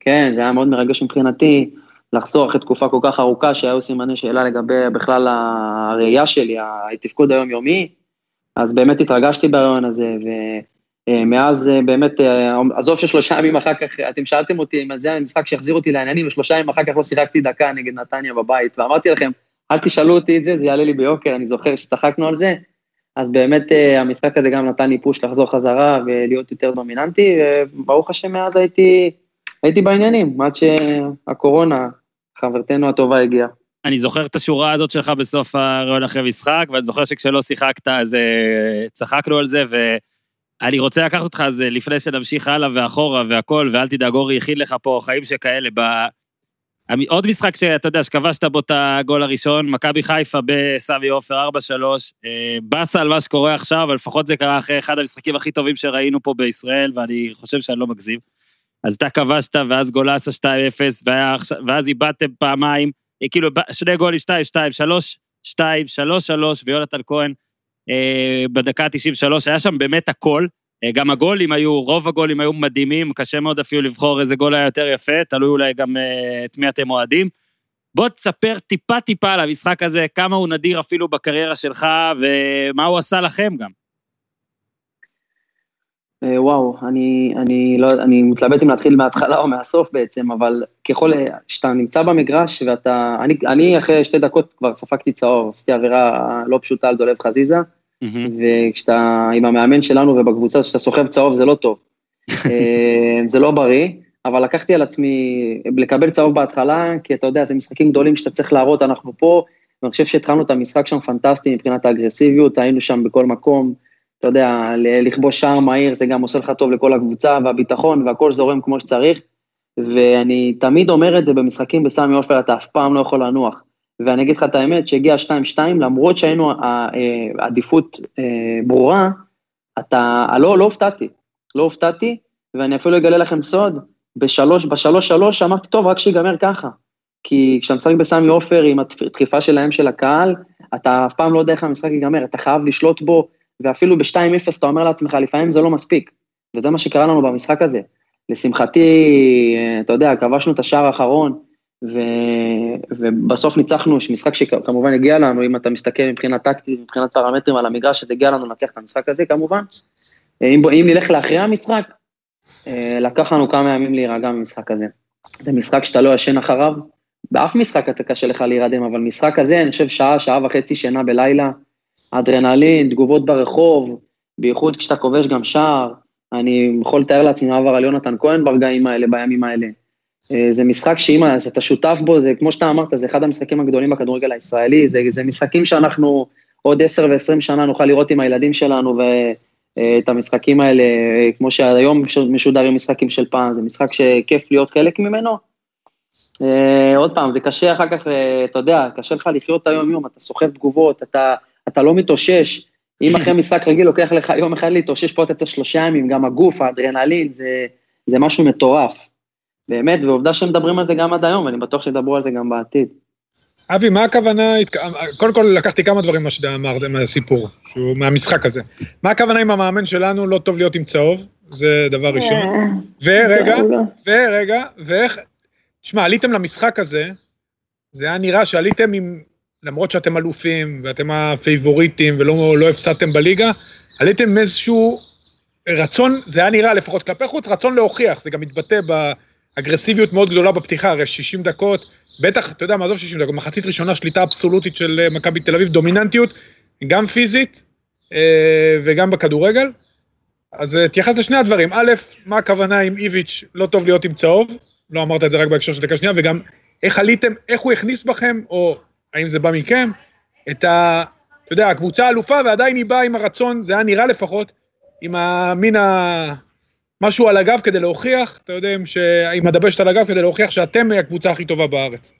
כן, זה היה מאוד מרגש מבחינתי, לחזור אחרי תקופה כל כך ארוכה שהיו סימני שאלה לגבי בכלל הראייה שלי, התפקוד היומיומי, אז באמת התרגשתי ברעיון הזה, אה, מאז אה, באמת, אה, עזוב ששלושה ימים אחר כך, אתם שאלתם אותי אם זה המשחק שהחזיר אותי לעניינים, ושלושה ימים אחר כך לא שיחקתי דקה נגד נתניה בבית, ואמרתי לכם, אל תשאלו אותי את זה, זה יעלה לי ביוקר, אני זוכר שצחקנו על זה, אז באמת המשחק הזה גם נתן לי פוש לחזור חזרה ולהיות יותר דומיננטי, וברוך השם מאז הייתי, הייתי בעניינים, עד שהקורונה, חברתנו הטובה הגיעה. אני זוכר את השורה הזאת שלך בסוף הרעיון אחרי משחק, ואני זוכר שכשלא שיחקת אז צחקנו על זה, ו... אני רוצה לקחת אותך אז לפני שנמשיך הלאה ואחורה והכל, ואל תדאג, אורי הכין לך פה חיים שכאלה. ב... עוד משחק שאתה יודע, שכבשת בו את הגול הראשון, מכבי חיפה בסמי עופר 4-3, אה, באסה על מה שקורה עכשיו, אבל לפחות זה קרה אחרי אחד המשחקים הכי טובים שראינו פה בישראל, ואני חושב שאני לא מגזים. אז אתה כבשת, ואז גולסה 2-0, ואז איבדתם פעמיים, אה, כאילו שני גולים 2-2, 3-2, 3-3, ויונתן כהן אה, בדקה ה-93, היה שם באמת הכל. אה, גם הגולים היו, רוב הגולים היו מדהימים, קשה מאוד אפילו לבחור איזה גול היה יותר יפה, תלוי אולי גם אה, את מי אתם אוהדים. בוא תספר טיפה-טיפה על המשחק הזה, כמה הוא נדיר אפילו בקריירה שלך, ומה הוא עשה לכם גם. וואו, אני, אני, לא, אני מתלבט אם להתחיל מההתחלה או מהסוף בעצם, אבל ככל שאתה נמצא במגרש ואתה, אני, אני אחרי שתי דקות כבר ספגתי צהוב, עשיתי עבירה לא פשוטה על דולב חזיזה, וכשאתה עם המאמן שלנו ובקבוצה שאתה סוחב צהוב זה לא טוב. (laughs) אה, זה לא בריא, אבל לקחתי על עצמי לקבל צהוב בהתחלה, כי אתה יודע, זה משחקים גדולים שאתה צריך להראות, אנחנו פה, ואני חושב שהתחלנו את המשחק שם פנטסטי מבחינת האגרסיביות, היינו שם בכל מקום, אתה יודע, לכבוש שער מהיר זה גם עושה לך טוב לכל הקבוצה, והביטחון והכל זורם כמו שצריך, ואני תמיד אומר את זה במשחקים בסמי עופר, אתה אף פעם לא יכול לנוח. ואני אגיד לך את האמת, שהגיע 2-2, למרות שהיינו אה, אה, עדיפות אה, ברורה, אתה, לא, לא הופתעתי, לא הופתעתי, ואני אפילו אגלה לכם סוד, בשלוש, בשלוש שלוש אמרתי, טוב, רק שיגמר ככה. כי כשאתה משחק בסמי עופר עם הדחיפה שלהם של הקהל, אתה אף פעם לא יודע איך המשחק ייגמר, אתה חייב לשלוט בו, ואפילו ב-2-0 אתה אומר לעצמך, לפעמים זה לא מספיק, וזה מה שקרה לנו במשחק הזה. לשמחתי, אתה יודע, כבשנו את השער האחרון, ו... ובסוף ניצחנו, משחק שכמובן הגיע לנו, אם אתה מסתכל מבחינה טקטית, מבחינת פרמטרים על המגרש, אז הגיע לנו לנצח את המשחק הזה כמובן. אם, אם נלך לאחרי המשחק, אה, לקח לנו כמה ימים להירגע ממשחק הזה. זה משחק שאתה לא ישן אחריו, באף משחק אתה קשה לך להירדם, אבל משחק הזה, אני חושב שעה, שעה וחצי שינה בלילה, אדרנלין, תגובות ברחוב, בייחוד כשאתה כובש גם שער, אני יכול לתאר לעצמי מה עבר על יונתן כהן ברגעים האלה, בימים האלה. אה, זה משחק שאם אתה שותף בו, זה כמו שאתה אמרת, זה אחד המשחקים הגדולים בכדורגל הישראלי, זה, זה משחקים שאנחנו עוד עשר ועשרים שנה נוכל לראות עם הילדים שלנו, ואת המשחקים האלה, כמו שהיום משודרים משחקים של פעם, זה משחק שכיף להיות חלק ממנו. אה, עוד פעם, זה קשה אחר כך, אה, אתה יודע, קשה לך לחיות את היום-יום, אתה סוחב תגובות, אתה, אתה לא מתאושש. אם אחרי משחק רגיל לוקח לך יום אחד להתאושש, פה אתה צריך שלושה ימים, גם הגוף, האדרנלין, זה, זה משהו מטורף. באמת, ועובדה שמדברים על זה גם עד היום, ואני בטוח שידברו על זה גם בעתיד. אבי, מה הכוונה, קודם כל לקחתי כמה דברים מה שאתה אמרת מהסיפור, שהוא מהמשחק הזה. מה הכוונה עם המאמן שלנו, לא טוב להיות עם צהוב, זה דבר ראשון. ורגע, ורגע, ואיך, תשמע, עליתם למשחק הזה, זה היה נראה שעליתם עם, למרות שאתם אלופים, ואתם הפייבוריטים, ולא לא הפסדתם בליגה, עליתם עם איזשהו רצון, זה היה נראה לפחות כלפי חוץ, רצון להוכיח, זה גם מתבטא ב... אגרסיביות מאוד גדולה בפתיחה, הרי 60 דקות, בטח, אתה יודע מה, עזוב 60 דקות, מחצית ראשונה שליטה אבסולוטית של אה, מכבי תל אביב, דומיננטיות, גם פיזית אה, וגם בכדורגל. אז אה, תייחס לשני הדברים, א', מה הכוונה עם איביץ' לא טוב להיות עם צהוב, לא אמרת את זה רק בהקשר של דקה שנייה, וגם איך עליתם, איך הוא הכניס בכם, או האם זה בא מכם, את ה... אתה יודע, הקבוצה אלופה ועדיין היא באה עם הרצון, זה היה נראה לפחות, עם המין ה... משהו על הגב כדי להוכיח, אתה יודע, עם הדבשת על הגב כדי להוכיח שאתם הקבוצה הכי טובה בארץ.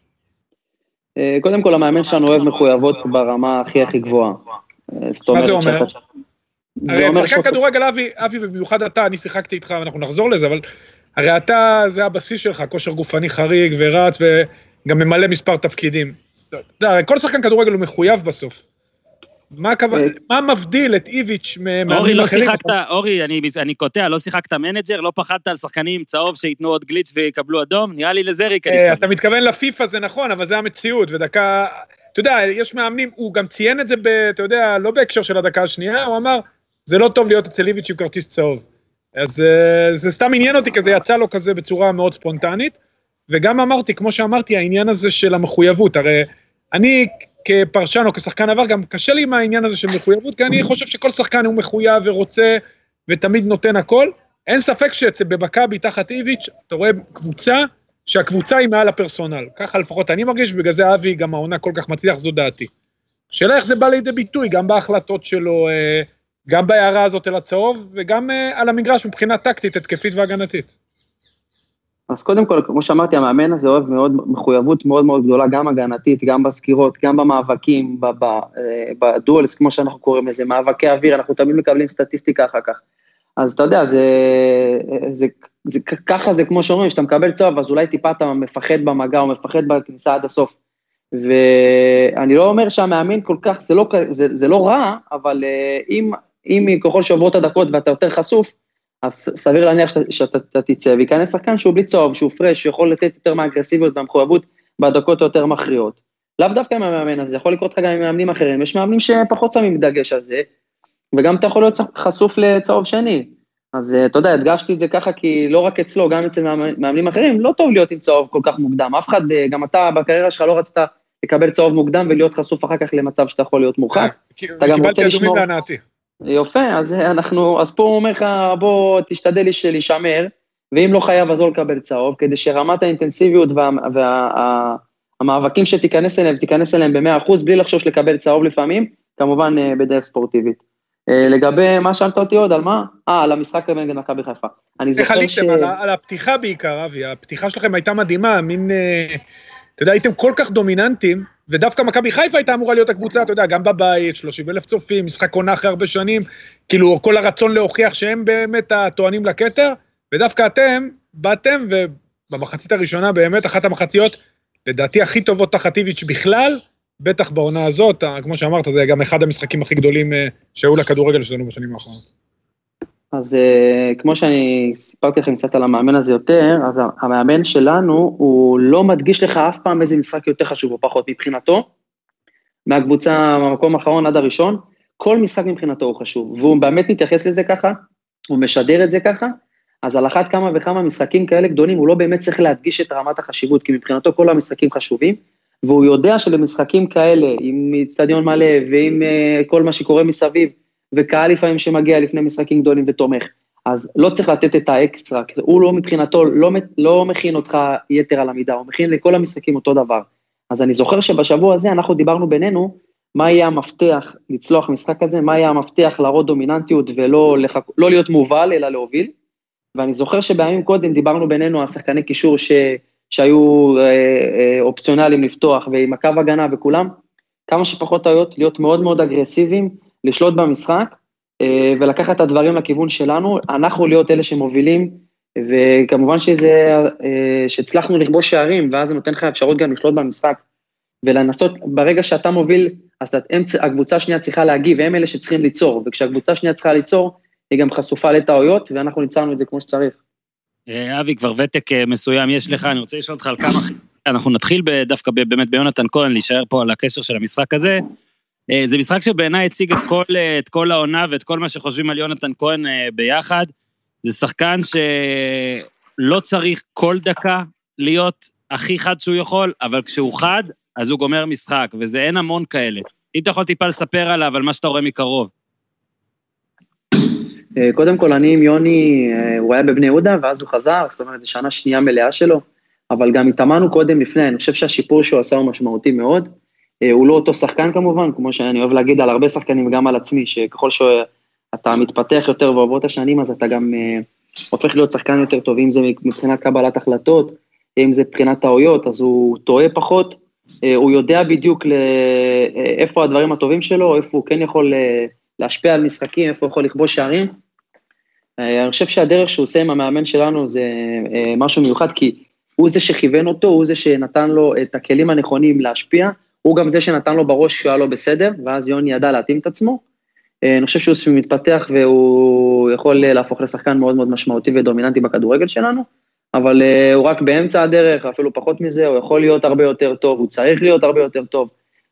אה, קודם כל, המאמן שלנו אוהב מחויבות ברמה הכי הכי גבוהה. אה, מה זה אומר? הרי שחקן כדורגל, אבי, אבי, ובמיוחד אתה, אני שיחקתי איתך, ואנחנו נחזור לזה, אבל הרי אתה, זה הבסיס שלך, כושר גופני חריג ורץ, וגם ממלא מספר תפקידים. אתה יודע, כל שחקן כדורגל הוא מחויב בסוף. מה הכוונה, אה, מה מבדיל את איביץ' מאמנים אחרים? אורי, לא שיחקת, אורי, אני קוטע, לא שיחקת מנג'ר? לא פחדת על שחקנים צהוב שייתנו עוד גליץ' ויקבלו אדום? נראה לי לזה ריק. אה, אתה מתכוון לפיפ"א, זה נכון, אבל זה המציאות, ודקה... אתה יודע, יש מאמנים, הוא גם ציין את זה, אתה יודע, לא בהקשר של הדקה השנייה, הוא אמר, זה לא טוב להיות אצל איביץ' עם כרטיס צהוב. אז אה, זה סתם עניין אותי, כי זה יצא לו כזה בצורה מאוד ספונטנית. וגם אמרתי, כמו שאמרתי, העניין הזה של המחויבות, הרי אני כפרשן או כשחקן עבר, גם קשה לי עם העניין הזה של מחויבות, כי אני חושב שכל שחקן הוא מחויב ורוצה ותמיד נותן הכל. אין ספק שבמכבי תחת איביץ', אתה רואה קבוצה, שהקבוצה היא מעל הפרסונל. ככה לפחות אני מרגיש, ובגלל זה אבי גם העונה כל כך מצליח, זו דעתי. שאלה איך זה בא לידי ביטוי, גם בהחלטות שלו, אה, גם בהערה הזאת אל הצהוב, וגם אה, על המגרש מבחינה טקטית, התקפית והגנתית. אז קודם כל, כמו שאמרתי, המאמן הזה אוהב מאוד, מחויבות מאוד מאוד גדולה, גם הגנתית, גם בסקירות, גם במאבקים, אה, בדואלס, כמו שאנחנו קוראים לזה, מאבקי אוויר, אנחנו תמיד מקבלים סטטיסטיקה אחר כך. אז אתה יודע, זה, זה, זה, ככה זה כמו שאומרים, כשאתה מקבל צהוב, אז אולי טיפה אתה מפחד במגע או מפחד בכניסה עד הסוף. ואני לא אומר שהמאמן כל כך, זה לא, זה, זה לא רע, אבל אה, אם, אם ככל שעוברות הדקות ואתה יותר חשוף, אז סביר להניח שאתה, שאתה תצא, וייכנס שחקן שהוא בלי צהוב, שהוא פרש, שיכול לתת יותר מהאגרסיביות והמחויבות בדקות היותר מכריעות. לאו דווקא עם המאמן הזה, יכול לקרות לך גם עם מאמנים אחרים, יש מאמנים שפחות שמים דגש על זה, וגם אתה יכול להיות חשוף לצהוב שני. אז אה, אתה יודע, הדגשתי את זה ככה, כי לא רק אצלו, גם אצל מאמנים אחרים, לא טוב להיות עם צהוב כל כך מוקדם. אף אחד, אה, גם אתה בקריירה שלך לא רצית לקבל צהוב מוקדם ולהיות חשוף אחר כך למצב שאתה יכול להיות מורחק. אתה גם רוצה לשמור... קיבלתי אדומים להנאתי. יפה, אז אנחנו, אז פה הוא אומר לך, בוא תשתדל להישמר, ואם לא חייב אז לא לקבל צהוב, כדי שרמת האינטנסיביות והמאבקים וה, וה, שתיכנס אליהם, תיכנס אליהם ב-100%, בלי לחשוש לקבל צהוב לפעמים, כמובן אה, בדרך ספורטיבית. אה, לגבי מה שאלת אותי עוד, על מה? אה, על המשחק נגד מכבי חיפה. אני זוכר ש... איך עליתם? על, על הפתיחה בעיקר, אבי, הפתיחה שלכם הייתה מדהימה, מין... אתה יודע, הייתם כל כך דומיננטים, ודווקא מכבי חיפה הייתה אמורה להיות הקבוצה, אתה יודע, גם בבית, 30 אלף צופים, משחק עונה אחרי הרבה שנים, כאילו, כל הרצון להוכיח שהם באמת הטוענים לכתר, ודווקא אתם באתם, ובמחצית הראשונה באמת, אחת המחציות, לדעתי הכי טובות תחת איביץ' בכלל, בטח בעונה הזאת, כמו שאמרת, זה גם אחד המשחקים הכי גדולים אה, שהיו לכדורגל שלנו בשנים האחרונות. אז אה, כמו שאני סיפרתי לכם קצת על המאמן הזה יותר, אז המאמן שלנו, הוא לא מדגיש לך אף פעם איזה משחק יותר חשוב או פחות מבחינתו, מהקבוצה, מהמקום האחרון עד הראשון, כל משחק מבחינתו הוא חשוב, והוא באמת מתייחס לזה ככה, הוא משדר את זה ככה, אז על אחת כמה וכמה משחקים כאלה גדולים, הוא לא באמת צריך להדגיש את רמת החשיבות, כי מבחינתו כל המשחקים חשובים, והוא יודע שבמשחקים כאלה, עם אצטדיון מלא ועם uh, כל מה שקורה מסביב, וקהל לפעמים שמגיע לפני משחקים גדולים ותומך, אז לא צריך לתת את האקסטרה, הוא לא מבחינתו, לא, לא מכין אותך יתר על המידה, הוא מכין לכל המשחקים אותו דבר. אז אני זוכר שבשבוע הזה אנחנו דיברנו בינינו, מה יהיה המפתח לצלוח משחק כזה, מה יהיה המפתח להראות דומיננטיות ולא לחכ... לא להיות מובל, אלא להוביל. ואני זוכר שבימים קודם דיברנו בינינו על שחקני קישור ש... שהיו אה, אה, אופציונליים לפתוח, ועם הקו הגנה וכולם, כמה שפחות טעויות, להיות מאוד מאוד אגרסיביים, לשלוט במשחק, אה, ולקחת את הדברים לכיוון שלנו, אנחנו להיות אלה שמובילים, וכמובן שזה, שהצלחנו לכבוש שערים, ואז זה נותן לך אפשרות גם לשלוט במשחק, ולנסות, ברגע שאתה מוביל, אז הקבוצה השנייה צריכה להגיב, והם אלה שצריכים ליצור, וכשהקבוצה השנייה צריכה ליצור, היא גם חשופה לטעויות, ואנחנו ניצרנו את זה כמו שצריך. אה, אבי, כבר ותק אה, מסוים יש לך, אני רוצה לשאול אותך על כמה... אנחנו נתחיל דווקא באמת ביונתן כהן, להישאר פה על הקשר של המשחק הזה. אה, זה משחק שבעיניי הציג את כל, את כל העונה ואת כל מה שחושבים על יונתן כהן ביחד. זה שחקן שלא צריך כל דקה להיות הכי חד שהוא יכול, אבל כשהוא חד, אז הוא גומר משחק, וזה אין המון כאלה. אם אתה יכול טיפה לספר עליו, על מה שאתה רואה מקרוב. אה, קודם כל, אני עם יוני, אה, הוא היה בבני יהודה, ואז הוא חזר, זאת אומרת, זו שנה שנייה מלאה שלו, אבל גם התאמנו קודם לפני, אני חושב שהשיפור שהוא עשה הוא משמעותי מאוד. אה, הוא לא אותו שחקן כמובן, כמו שאני אוהב להגיד על הרבה שחקנים וגם על עצמי, שככל שאתה מתפתח יותר ועוברות השנים, אז אתה גם הופך להיות שחקן יותר טוב, אם זה מבחינת קבלת החלטות, אם זה מבחינת טעויות, אז הוא טועה פחות, הוא יודע בדיוק איפה הדברים הטובים שלו, איפה הוא כן יכול להשפיע על משחקים, איפה הוא יכול לכבוש שערים. אה, אני חושב שהדרך שהוא עושה עם המאמן שלנו זה אה, משהו מיוחד, כי הוא זה שכיוון אותו, הוא זה שנתן לו את הכלים הנכונים להשפיע, הוא גם זה שנתן לו בראש שהוא היה לא בסדר, ואז יוני ידע להתאים את עצמו. אה, אני חושב שהוא מתפתח והוא יכול להפוך לשחקן מאוד מאוד משמעותי ודומיננטי בכדורגל שלנו, אבל הוא רק באמצע הדרך, אפילו פחות מזה, הוא יכול להיות הרבה יותר טוב, הוא צריך להיות הרבה יותר טוב.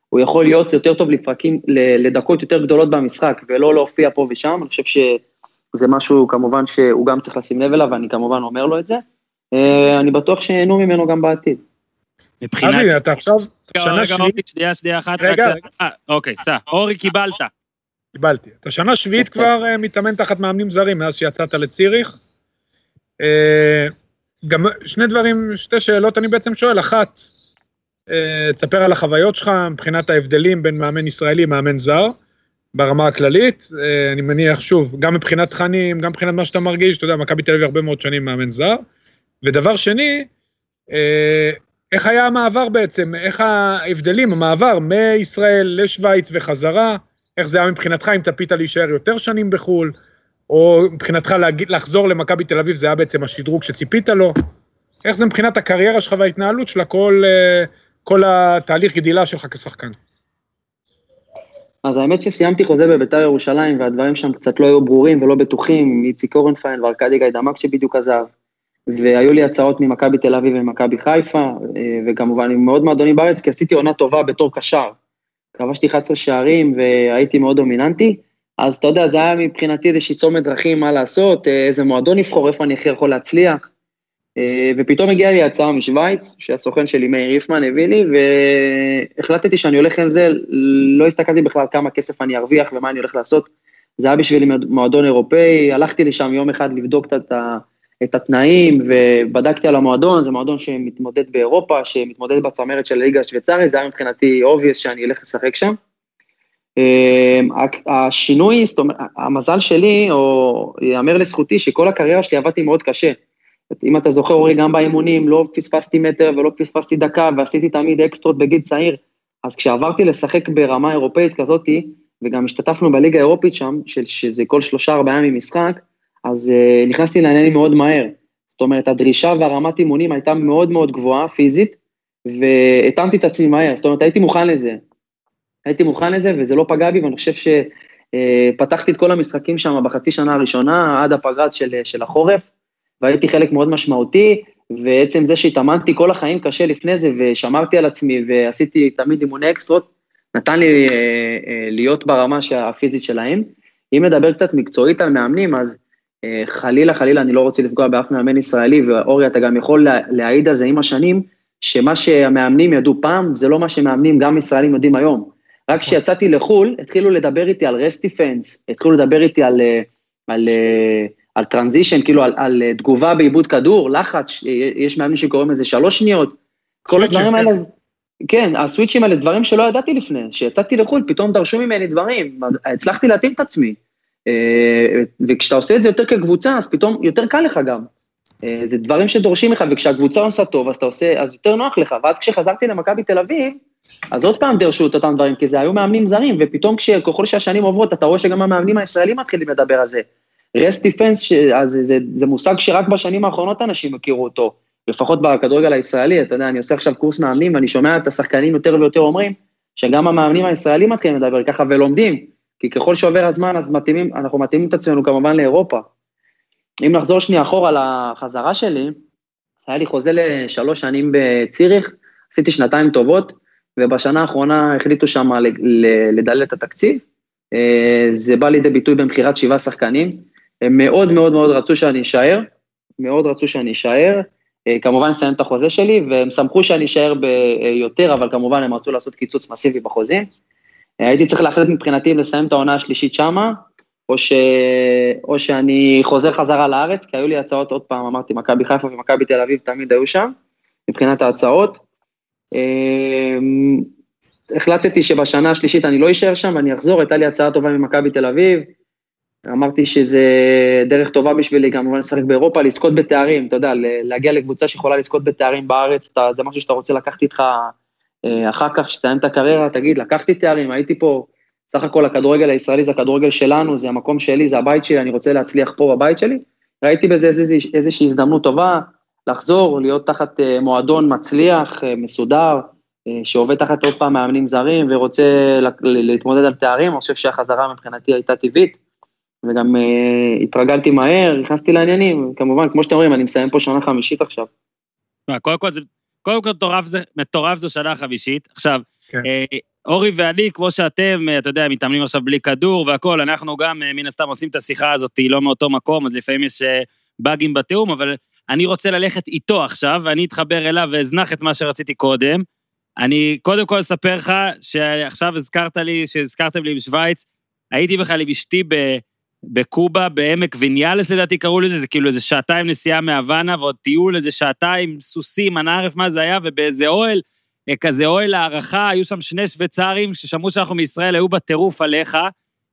הוא יכול להיות יותר טוב לפרקים, לדקות יותר גדולות במשחק, ולא להופיע פה ושם, אני חושב ש... זה משהו כמובן שהוא גם צריך לשים לב אליו, ואני כמובן אומר לו את זה. אה, אני בטוח שיהנו ממנו גם בעתיד. מבחינת... אבי, אתה עכשיו שנה רגע, שביעית, אורי, שנייה, שנייה אחת. רגע. אה, אוקיי, סע. אורי, קיבלת. קיבלתי. אתה שנה שביעית כבר אה, מתאמן תחת מאמנים זרים מאז שיצאת לציריך. אה, גם שני דברים, שתי שאלות אני בעצם שואל. אחת, תספר על החוויות שלך מבחינת ההבדלים בין מאמן ישראלי למאמן זר, ברמה הכללית. אני מניח, שוב, גם מבחינת תכנים, גם מבחינת מה שאתה מרגיש, אתה יודע, מכבי תל אביב הרבה מאוד שנים מאמן זר. ודבר שני, איך היה המעבר בעצם, איך ההבדלים, המעבר מישראל לשוויץ וחזרה, איך זה היה מבחינתך, אם תפית להישאר יותר שנים בחו"ל, או מבחינתך להגיד, לחזור למכבי תל אביב, זה היה בעצם השדרוג שציפית לו? איך זה מבחינת הקריירה שלך וההתנהלות שלה, כל, אה, כל התהליך גדילה שלך כשחקן? אז האמת שסיימתי חוזה בביתר ירושלים, והדברים שם קצת לא היו ברורים ולא בטוחים, איציק אורנפיין וארכדי גיידמק שבדיוק עזב. והיו לי הצעות ממכבי תל אביב ומכבי חיפה, אה, וכמובן עם מאוד מועדונים בארץ, כי עשיתי עונה טובה בתור קשר. כבשתי 11 שערים והייתי מאוד דומיננטי, אז אתה יודע, זה היה מבחינתי איזושהי צומת דרכים מה לעשות, אה, איזה מועדון לבחור, איפה אני הכי יכול להצליח. אה, ופתאום הגיעה לי הצעה משוויץ, שהסוכן שלי מאיר ריפמן הביא לי, והחלטתי שאני הולך עם זה, לא הסתכלתי בכלל כמה כסף אני ארוויח ומה אני הולך לעשות. זה היה בשבילי מועדון אירופאי, הלכתי לשם יום אחד לבדוק את ה... את התנאים, ובדקתי על המועדון, זה מועדון שמתמודד באירופה, שמתמודד בצמרת של הליגה השוויצרית, זה היה מבחינתי obvious שאני אלך לשחק שם. אמ, השינוי, זאת אומרת, המזל שלי, או ייאמר לזכותי, שכל הקריירה שלי עבדתי מאוד קשה. אם אתה זוכר, אורי, גם באימונים, לא פספסתי מטר ולא פספסתי דקה, ועשיתי תמיד אקסטרות בגיל צעיר. אז כשעברתי לשחק ברמה אירופאית כזאתי, וגם השתתפנו בליגה האירופית שם, שזה כל שלושה ארבעה ימים משחק, אז uh, נכנסתי לעניינים מאוד מהר. זאת אומרת, הדרישה והרמת אימונים הייתה מאוד מאוד גבוהה, פיזית, והתאמתי את עצמי מהר, זאת אומרת, הייתי מוכן לזה. הייתי מוכן לזה, וזה לא פגע בי, ואני חושב שפתחתי את כל המשחקים שם בחצי שנה הראשונה, עד הפגרת של, של החורף, והייתי חלק מאוד משמעותי, ועצם זה שהתאמנתי כל החיים קשה לפני זה, ושמרתי על עצמי, ועשיתי תמיד אימוני אקסטרות, נתן לי uh, uh, להיות ברמה הפיזית שלהם. אם נדבר קצת מקצועית על מאמנים, אז אה, חלילה, חלילה, אני לא רוצה לפגוע באף מאמן ישראלי, ואורי, אתה גם יכול לה, להעיד על זה עם השנים, שמה שהמאמנים ידעו פעם, זה לא מה שמאמנים גם ישראלים יודעים היום. רק כשיצאתי לחו"ל, התחילו לדבר איתי על רסט דיפנס, התחילו לדבר איתי על, אה, על, על, על טרנזישן, כאילו על, על תגובה בעיבוד כדור, לחץ, יש מאמנים שקוראים לזה שלוש שניות. כל הדברים האלה, כן, הסוויצ'ים האלה, דברים שלא ידעתי לפני, כשיצאתי לחו"ל, פתאום דרשו ממני דברים, הצלחתי להתאים את עצמי. וכשאתה עושה את זה יותר כקבוצה, אז פתאום יותר קל לך גם. זה דברים שדורשים לך, וכשהקבוצה עושה טוב, אז אתה עושה, אז יותר נוח לך. ואז כשחזרתי למכבי תל אביב, אז עוד פעם דרשו את אותם דברים, כי זה היו מאמנים זרים, ופתאום ככל שהשנים עוברות, אתה רואה שגם המאמנים הישראלים מתחילים לדבר על זה. רסט דיפנס, זה, זה מושג שרק בשנים האחרונות אנשים הכירו אותו, לפחות בכדורגל הישראלי, אתה יודע, אני עושה עכשיו קורס מאמנים, ואני שומע את השחקנים יותר ויותר אומרים, שגם המאמנים הישראלים מתחילים לדבר ככה ולומדים, כי ככל שעובר הזמן, אז מתאימים, אנחנו מתאימים את עצמנו כמובן לאירופה. אם נחזור שנייה אחורה לחזרה שלי, היה לי חוזה לשלוש שנים בציריך, עשיתי שנתיים טובות, ובשנה האחרונה החליטו שם לדלל את התקציב. זה בא לידי ביטוי במכירת שבעה שחקנים. הם מאוד מאוד מאוד רצו שאני אשאר, מאוד רצו שאני אשאר. כמובן לסיים את החוזה שלי, והם שמחו שאני אשאר ביותר, אבל כמובן הם רצו לעשות קיצוץ מסיבי בחוזים. הייתי צריך להחליט מבחינתי אם לסיים את העונה השלישית שמה, או, ש... או שאני חוזר חזרה לארץ, כי היו לי הצעות, עוד פעם אמרתי, מכבי חיפה ומכבי תל אביב תמיד היו שם, מבחינת ההצעות. החלטתי שבשנה השלישית אני לא אשאר שם, אני אחזור, הייתה לי הצעה טובה ממכבי תל אביב, אמרתי שזה דרך טובה בשבילי, כמובן לשחק באירופה, לזכות בתארים, אתה יודע, להגיע לקבוצה שיכולה לזכות בתארים בארץ, זה משהו שאתה רוצה לקחת איתך אחר כך, כשתסיים את הקריירה, תגיד, לקחתי תארים, הייתי פה, סך הכל הכדורגל הישראלי זה הכדורגל שלנו, זה המקום שלי, זה הבית שלי, אני רוצה להצליח פה בבית שלי. ראיתי בזה איזושהי, הזדמנות טובה, לחזור, להיות תחת מועדון מצליח, מסודר, שעובד תחת עוד פעם מאמנים זרים ורוצה להתמודד על תארים, אני חושב שהחזרה מבחינתי הייתה טבעית, וגם התרגלתי מהר, נכנסתי לעניינים, כמובן, כמו שאתם רואים, אני מסיים פה שנה חמישית עכשיו. קודם כל זה קודם כל, מטורף, זה, מטורף זו שנה חמישית. עכשיו, כן. אה, אורי ואני, כמו שאתם, אתה יודע, מתאמנים עכשיו בלי כדור והכול, אנחנו גם אה, מן הסתם עושים את השיחה הזאת לא מאותו מקום, אז לפעמים יש אה, באגים בתיאום, אבל אני רוצה ללכת איתו עכשיו, ואני אתחבר אליו ואזנח את מה שרציתי קודם. אני קודם כל אספר לך שעכשיו הזכרת לי, שהזכרתם לי בשוויץ, הייתי בכלל עם אשתי ב... בקובה, בעמק ויניאלס לדעתי קראו לזה, זה כאילו איזה שעתיים נסיעה מהוואנה, ועוד טיול איזה שעתיים, סוסים, אנא ערף מה זה היה, ובאיזה אוהל, אה, כזה אוהל הערכה, היו שם שני שוויצרים ששמעו שאנחנו מישראל, היו בטירוף עליך,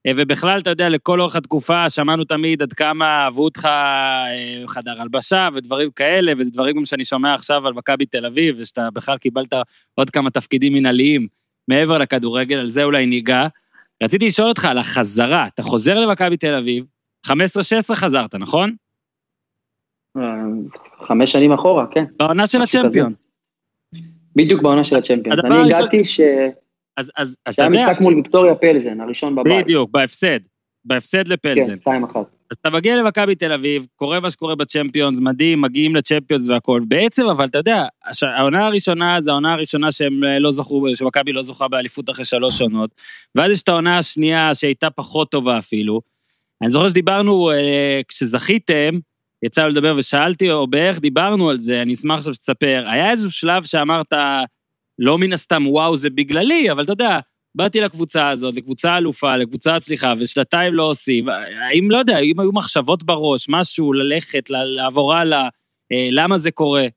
אה, ובכלל, אתה יודע, לכל אורך התקופה שמענו תמיד עד כמה אהבו אותך אה, חדר הלבשה ודברים כאלה, וזה דברים גם שאני שומע עכשיו על מכבי תל אביב, ושאתה בכלל קיבלת עוד כמה תפקידים מנהליים מעבר לכדורגל, על זה אולי ניגע. רציתי לשאול אותך על החזרה, אתה חוזר למכבי תל אביב, 15-16 חזרת, נכון? חמש שנים אחורה, כן. בעונה של הצ'מפיונס. בדיוק בעונה של הצ'מפיונס. אני הגעתי ש... אז, אז, אז אתה יודע, משחק מול ויקטוריה פלזן, הראשון בבית. בדיוק, בהפסד, בהפסד לפלזן. כן, 2-1. אז אתה מגיע למכבי תל אביב, קורה מה שקורה בצ'מפיונס, מדהים, מגיעים לצ'מפיונס והכל. בעצם, אבל אתה יודע, העונה הראשונה זה העונה הראשונה שהם אה, לא זכו, שמכבי לא זוכה באליפות אחרי שלוש עונות. ואז יש את העונה השנייה שהייתה פחות טובה אפילו. אני זוכר שדיברנו, אה, כשזכיתם, יצא לדבר ושאלתי, או בערך דיברנו על זה, אני אשמח עכשיו שתספר. היה איזשהו שלב שאמרת, לא מן הסתם, וואו, זה בגללי, אבל אתה יודע, באתי לקבוצה הזאת, לקבוצה אלופה, לקבוצה הצליחה, ושנתיים לא עושים. האם, לא יודע, האם היו מחשבות בראש, משהו, ללכת, לעבור הלאה, אה, למה זה קורה?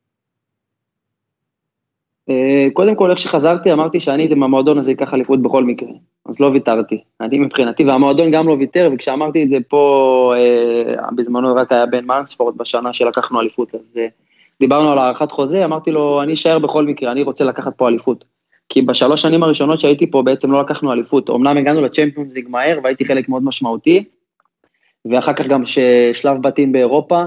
אה, קודם כל, איך שחזרתי, אמרתי שאני עם המועדון הזה אקח אליפות בכל מקרה. אז לא ויתרתי. אני מבחינתי, והמועדון גם לא ויתר, וכשאמרתי את זה פה, אה, בזמנו רק היה בן מנספורד בשנה שלקחנו אליפות, אז דיברנו על הארכת חוזה, אמרתי לו, אני אשאר בכל מקרה, אני רוצה לקחת פה אליפות. כי בשלוש שנים הראשונות שהייתי פה בעצם לא לקחנו אליפות. אמנם הגענו לצ'מפיונס ליג מהר והייתי חלק מאוד משמעותי, ואחר כך גם שלב בתים באירופה,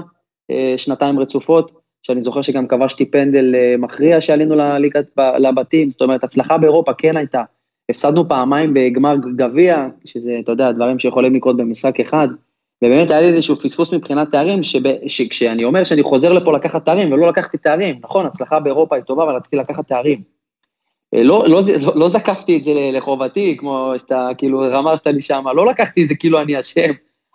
אה, שנתיים רצופות, שאני זוכר שגם כבשתי פנדל אה, מכריע שעלינו לליגת, לבתים, זאת אומרת, הצלחה באירופה כן הייתה. הפסדנו פעמיים בגמר גביע, שזה, אתה יודע, דברים שיכולים לקרות במשחק אחד, ובאמת היה לי איזשהו פספוס מבחינת תארים, שכשאני אומר שאני חוזר לפה לקחת תארים, ולא לקחתי תארים, נכון, הצלחה באירופה היא טובה, אבל רציתי לקחת תארים. אה, לא, לא, לא, לא זקפתי את זה לחובתי, כמו שאתה כאילו רמזת לי שם, לא לקחתי את זה כאילו אני אשם,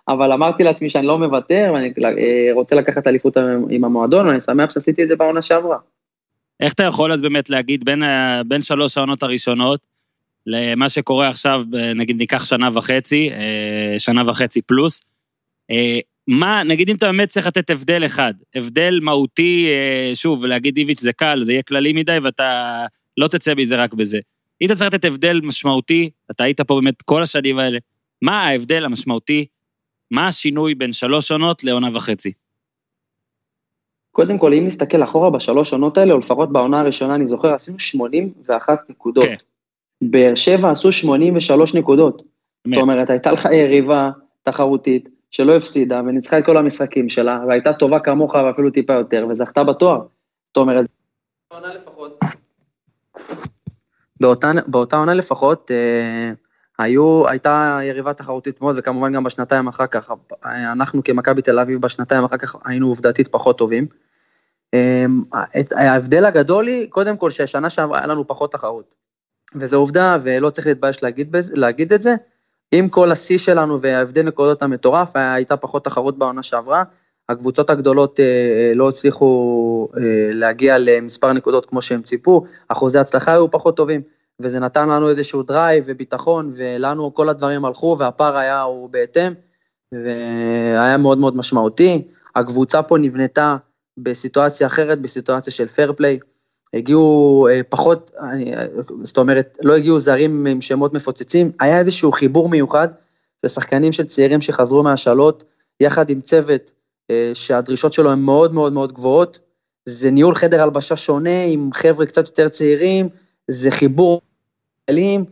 אבל אמרתי לעצמי שאני לא מוותר, ואני אה, רוצה לקחת אליפות עם המועדון, ואני שמח שעשיתי את זה בעונה שעברה. איך אתה יכול אז באמת להגיד בין, בין שלוש העונות הראשונות למה שקורה עכשיו, נגיד ניקח שנה וחצי, אה, שנה וחצי פלוס, מה, נגיד אם אתה באמת צריך לתת הבדל אחד, הבדל מהותי, שוב, להגיד איביץ' זה קל, זה יהיה כללי מדי ואתה לא תצא מזה רק בזה. אתה צריך לתת הבדל משמעותי, אתה היית פה באמת כל השנים האלה, מה ההבדל המשמעותי, מה השינוי בין שלוש עונות לעונה וחצי? קודם כל, אם נסתכל אחורה בשלוש עונות האלה, או לפחות בעונה הראשונה, אני זוכר, עשינו 81 נקודות. כן. באר שבע עשו 83 נקודות. זאת. אומרת, הייתה לך יריבה תחרותית שלא הפסידה וניצחה את כל המשחקים שלה, והייתה טובה כמוך ואפילו טיפה יותר, וזכתה בתואר. זאת אומרת, בעונה לפחות. באותה, באותה עונה לפחות, אה, היו, הייתה יריבה תחרותית מאוד, וכמובן גם בשנתיים אחר כך, אנחנו כמכבי תל אביב בשנתיים אחר כך היינו עובדתית פחות טובים. אה, ההבדל הגדול היא, קודם כל, שהשנה שעברה היה לנו פחות תחרות. וזו עובדה, ולא צריך להתבייש להגיד, להגיד את זה. עם כל השיא שלנו וההבדל נקודות המטורף, הייתה פחות תחרות בעונה שעברה. הקבוצות הגדולות אה, אה, לא הצליחו אה, להגיע למספר נקודות כמו שהם ציפו, אחוזי הצלחה היו פחות טובים, וזה נתן לנו איזשהו דרייב וביטחון, ולנו כל הדברים הלכו, והפער היה הוא בהתאם, והיה מאוד מאוד משמעותי. הקבוצה פה נבנתה בסיטואציה אחרת, בסיטואציה של פייר פליי. הגיעו פחות, אני, זאת אומרת, לא הגיעו זרים עם שמות מפוצצים, היה איזשהו חיבור מיוחד של שחקנים של צעירים שחזרו מהשאלות, יחד עם צוות שהדרישות שלו הן מאוד מאוד מאוד גבוהות. זה ניהול חדר הלבשה שונה עם חבר'ה קצת יותר צעירים, זה חיבור כלים.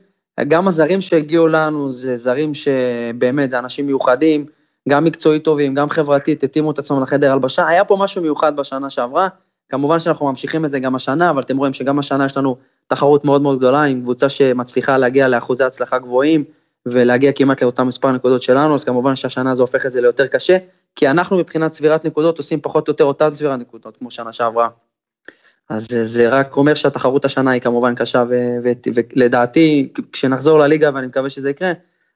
גם הזרים שהגיעו לנו זה זרים שבאמת, זה אנשים מיוחדים, גם מקצועית טובים, גם חברתית, התאימו את עצמם לחדר הלבשה. היה פה משהו מיוחד בשנה שעברה. כמובן שאנחנו ממשיכים את זה גם השנה, אבל אתם רואים שגם השנה יש לנו תחרות מאוד מאוד גדולה עם קבוצה שמצליחה להגיע לאחוזי הצלחה גבוהים ולהגיע כמעט לאותם מספר נקודות שלנו, אז כמובן שהשנה זה הופך את זה ליותר קשה, כי אנחנו מבחינת צבירת נקודות עושים פחות או יותר אותן צבירת נקודות כמו שנה שעברה. אז זה, רק אומר שהתחרות השנה היא כמובן קשה, ולדעתי, כשנחזור לליגה, ואני מקווה שזה יקרה,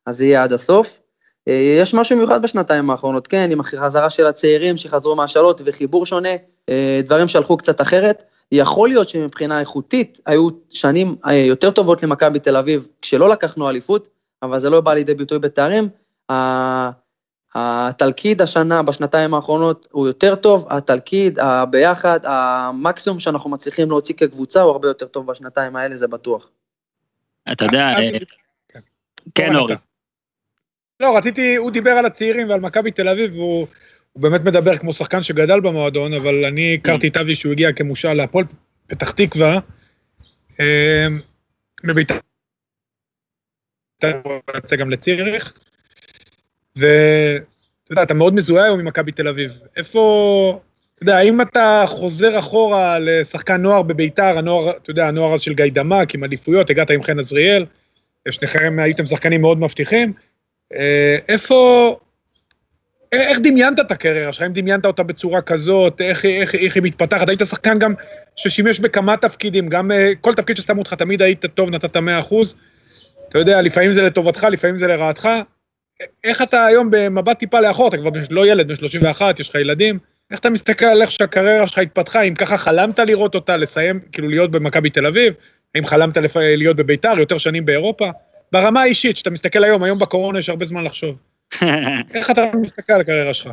אז זה יהיה עד הסוף. אה, יש משהו מיוחד בשנתיים האחרונות, כן, עם החזרה של הצעירים שחזרו מהשאלות וחיבור שונה, אה, דברים שהלכו קצת אחרת. יכול להיות שמבחינה איכותית היו שנים אה, יותר טובות למכבי תל אביב כשלא לקחנו אליפות, אבל זה לא בא לידי ביטוי בתארים. התלכיד השנה, בשנתיים האחרונות, הוא יותר טוב, התלכיד, הביחד, המקסימום שאנחנו מצליחים להוציא כקבוצה הוא הרבה יותר טוב בשנתיים האלה, זה בטוח. אתה יודע, כן אורי. לא, רציתי, הוא דיבר על הצעירים ועל מכבי תל אביב, והוא באמת מדבר כמו שחקן שגדל במועדון, אבל אני הכרתי את אבי שהוא הגיע כמושל להפועל פתח תקווה, בבית"ר, יוצא גם לציריך, ואתה יודע, אתה מאוד מזוהה היום עם מכבי תל אביב. איפה, אתה יודע, האם אתה חוזר אחורה לשחקן נוער בביתר, הנוער, אתה יודע, הנוער הזה של גיא דמק, עם אליפויות, הגעת עם חן עזריאל, שניכם הייתם שחקנים מאוד מבטיחים. אה, איפה, איך דמיינת את הקריירה שלך? אם דמיינת אותה בצורה כזאת, איך, איך, איך היא מתפתחת? היית שחקן גם ששימש בכמה תפקידים, גם אה, כל תפקיד ששמו אותך תמיד היית טוב, נתת 100 אחוז. אתה יודע, לפעמים זה לטובתך, לפעמים זה לרעתך. איך אתה היום במבט טיפה לאחור, אתה כבר לא ילד, בן 31, יש לך ילדים, איך אתה מסתכל על איך שהקריירה שלך התפתחה, אם ככה חלמת לראות אותה, לסיים, כאילו להיות במכבי תל אביב, האם חלמת לפ... להיות בביתר, יותר שנים באירופה? ברמה האישית, שאתה מסתכל היום, היום בקורונה יש הרבה זמן לחשוב. (laughs) איך אתה מסתכל על הקריירה שלך?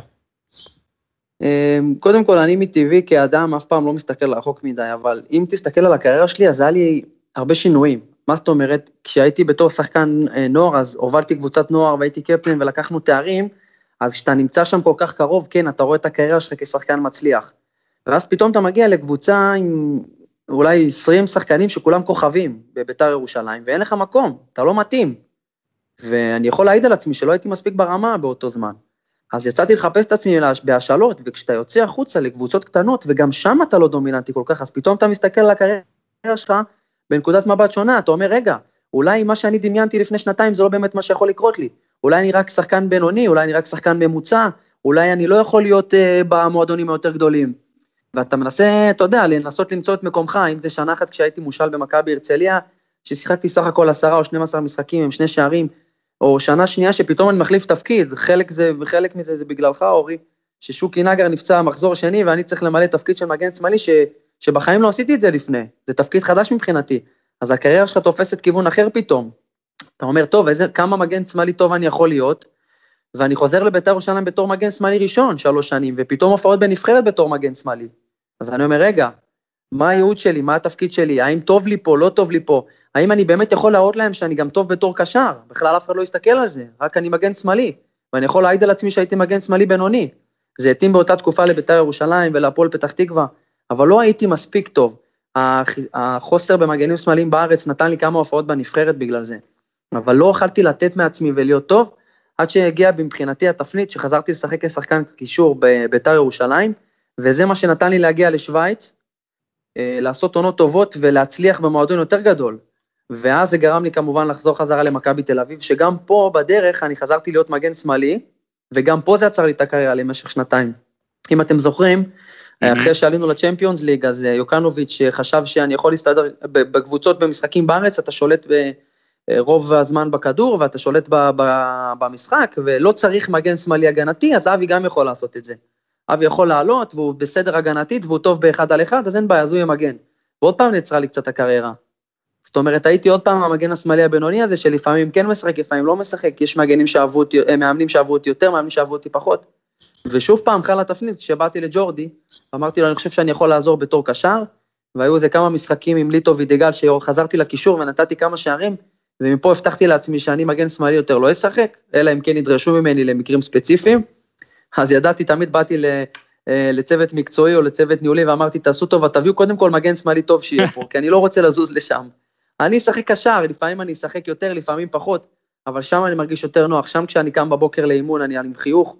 אמ, קודם כל, אני מטבעי כאדם אף פעם לא מסתכל רחוק מדי, אבל אם תסתכל על הקריירה שלי, אז היה לי הרבה שינויים. מה זאת אומרת? כשהייתי בתור שחקן אה, נוער, אז הובלתי קבוצת נוער והייתי קפטן ולקחנו תארים, אז כשאתה נמצא שם כל כך קרוב, כן, אתה רואה את הקריירה שלך כשחקן מצליח. ואז פתאום אתה מגיע לקבוצה עם אולי 20 שחקנים שכולם כוכבים בביתר ירושלים, ואין לך מקום, אתה לא מתאים. ואני יכול להעיד על עצמי שלא הייתי מספיק ברמה באותו זמן. אז יצאתי לחפש את עצמי בהשאלות, וכשאתה יוצא החוצה לקבוצות קטנות, וגם שם אתה לא דומיננטי כל כך, אז פתאום אתה מסתכל על הקריירה שלך בנקודת מבט שונה, אתה אומר, רגע, אולי מה שאני דמיינתי לפני שנתיים זה לא באמת מה שיכול לקרות לי. אולי אני רק שחקן בינוני, אולי אני רק שחקן ממוצע, אולי אני לא יכול להיות uh, במועדונים היותר גדולים. ואתה מנסה, אתה יודע, לנסות למצוא את מקומך, אם זה שנה אחת כשהייתי מושל במכבי הרצליה, ששיחקתי סך הכל עשרה או 12 משחקים עם שני שערים, או שנה שנייה שפתאום אני מחליף תפקיד, חלק זה, וחלק מזה זה בגללך, אורי, ששוקי נגר נפצע מחזור שני ואני צריך למלא תפקיד של מגן שמאלי, ש, שבחיים לא עשיתי את זה לפני, זה תפקיד חדש מבחינתי. אז הקריירה שלך תופסת כיוון אחר פתאום. אתה אומר, טוב, איזה, כמה מגן שמאלי טוב אני יכול להיות, ואני חוזר לבית"ר ירושלים בתור מגן שמאלי ראשון, שלוש שנים, ופתאום הופעות בנבחרת בתור מגן שמאלי. אז אני אומר, רגע, מה הייעוד שלי, מה התפקיד שלי, האם טוב לי פה, לא טוב לי פה, האם אני באמת יכול להראות להם שאני גם טוב בתור קשר, בכלל אף אחד לא יסתכל על זה, רק אני מגן שמאלי, ואני יכול להעיד על עצמי שהייתי מגן שמאלי בינוני. זה התאים באותה תקופה לביתר ירושלים ולהפועל פתח תקווה, אבל לא הייתי מספיק טוב. החוסר במגנים שמאליים בארץ נתן לי כמה הופעות בנבחרת בגלל זה, אבל לא יכלתי לתת מעצמי ולהיות טוב, עד שהגיע מבחינתי התפנית שחזרתי לשחק כשחקן קישור בביתר ירושלים, וזה מה שנתן לי להגיע לשוויץ, אה, לעשות עונות טובות ולהצליח במועדון יותר גדול. ואז זה גרם לי כמובן לחזור חזרה למכבי תל אביב, שגם פה בדרך אני חזרתי להיות מגן שמאלי, וגם פה זה עצר לי את הקריירה למשך שנתיים. אם אתם זוכרים. אחרי שעלינו לצ'מפיונס ליג, אז אה, יוקנוביץ' חשב שאני יכול להסתדר בקבוצות במשחקים בארץ, אתה שולט ברוב הזמן בכדור ואתה שולט במשחק, ולא צריך מגן שמאלי הגנתי, אז אבי גם יכול לעשות את זה. אבי יכול לעלות, והוא בסדר הגנתית, והוא טוב באחד על אחד, אז אין בעיה, אז הוא יהיה מגן. ועוד פעם נעצרה לי קצת הקריירה. זאת אומרת, הייתי עוד פעם המגן השמאלי הבינוני הזה, שלפעמים כן משחק, לפעמים לא משחק, יש מגנים שאהבו אותי, אה, מאמנים שאהבו אותי יותר, מאמנים שאהבו אותי פחות. ושוב פעם חלה תפנית, כשבאתי לג'ורדי, אמרתי לו, אני חושב שאני יכול לעזור בתור קשר, והיו איזה כמה משחקים עם ליטו וידגל, שחזרתי לקישור ונתתי כמה שערים, ומפה הבטחתי לעצמי שאני מגן שמאלי יותר לא אשחק, אלא אם כן ידרשו ממני למקרים ספציפיים. אז ידעתי, תמיד באתי אה, לצוות מקצועי או לצוות ניהולי ואמרתי, תעשו טובה, תביאו קודם כל מגן שמאלי טוב שיהיה פה, כי אני לא רוצה לזוז לשם. אני אשחק קשר, לפעמים אני אשחק יותר, לפעמים פחות, אבל שם אני מרגיש יותר נוח, שם כשאני קם בבוקר לאימון אני עם חיוך,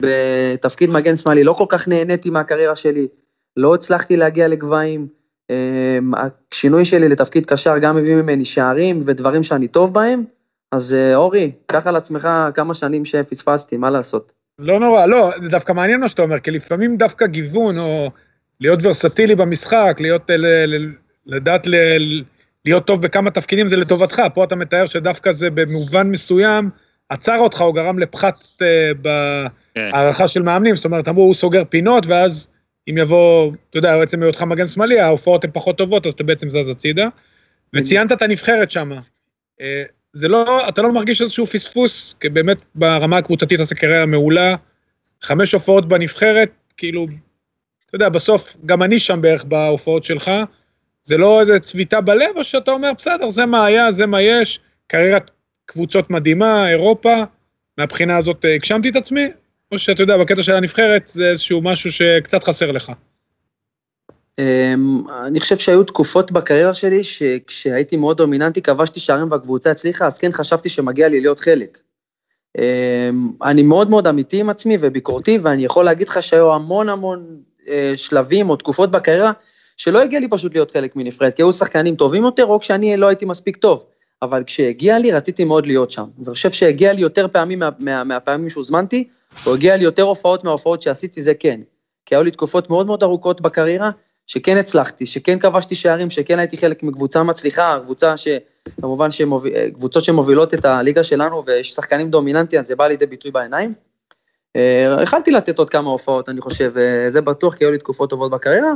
בתפקיד מגן שמאלי, לא כל כך נהניתי מהקריירה שלי, לא הצלחתי להגיע לגבהים, אה, השינוי שלי לתפקיד קשר גם מביא ממני שערים ודברים שאני טוב בהם, אז אה, אורי, קח על עצמך כמה שנים שפספסתי, מה לעשות? לא נורא, לא, זה דווקא מעניין מה שאתה אומר, כי לפעמים דווקא גיוון, או להיות ורסטילי במשחק, להיות, ל, ל, לדעת ל, להיות טוב בכמה תפקידים זה לטובתך. פה אתה מתאר שדווקא זה במובן מסוים עצר אותך או גרם לפחת אה, כן. בהערכה של מאמנים, זאת אומרת, אמרו, הוא סוגר פינות, ואז אם יבוא, אתה יודע, בעצם היותך מגן שמאלי, ההופעות הן פחות טובות, אז אתה בעצם זז הצידה. וציינת את הנבחרת שם. אה, זה לא, אתה לא מרגיש איזשהו פספוס, כי באמת ברמה הקבוצתית עושה קריירה מעולה, חמש הופעות בנבחרת, כאילו, אתה יודע, בסוף, גם אני שם בערך בהופעות שלך, זה לא איזה צביטה בלב, או שאתה אומר, בסדר, זה מה היה, זה מה יש, קריירת קבוצות מדהימה, אירופה, מהבחינה הזאת אה, הגשמתי את עצמי, או שאתה יודע, בקטע של הנבחרת זה איזשהו משהו שקצת חסר לך. אמ, אני חושב שהיו תקופות בקריירה שלי שכשהייתי מאוד דומיננטי, כבשתי שערים והקבוצה הצליחה, אז כן חשבתי שמגיע לי להיות חלק. אמ, אני מאוד מאוד אמיתי עם עצמי וביקורתי, ואני יכול להגיד לך שהיו המון המון אה, שלבים או תקופות בקריירה שלא הגיע לי פשוט להיות חלק מנבחרת, כי היו שחקנים טובים יותר, או כשאני לא הייתי מספיק טוב. אבל כשהגיע לי, רציתי מאוד להיות שם. ואני חושב שהגיע לי יותר פעמים מה, מה, מהפעמים שהוזמנתי, או הגיע לי יותר הופעות מההופעות שעשיתי, זה כן. כי היו לי תקופות מאוד מאוד ארוכות בקריירה, שכן הצלחתי, שכן כבשתי שערים, שכן הייתי חלק מקבוצה מצליחה, קבוצה שכמובן שמוביל, קבוצות שמובילות את הליגה שלנו, ויש שחקנים דומיננטיים, זה בא לידי ביטוי בעיניים. אה, יכלתי לתת עוד כמה הופעות, אני חושב, אה, זה בטוח, כי היו לי תקופות טובות בקריירה,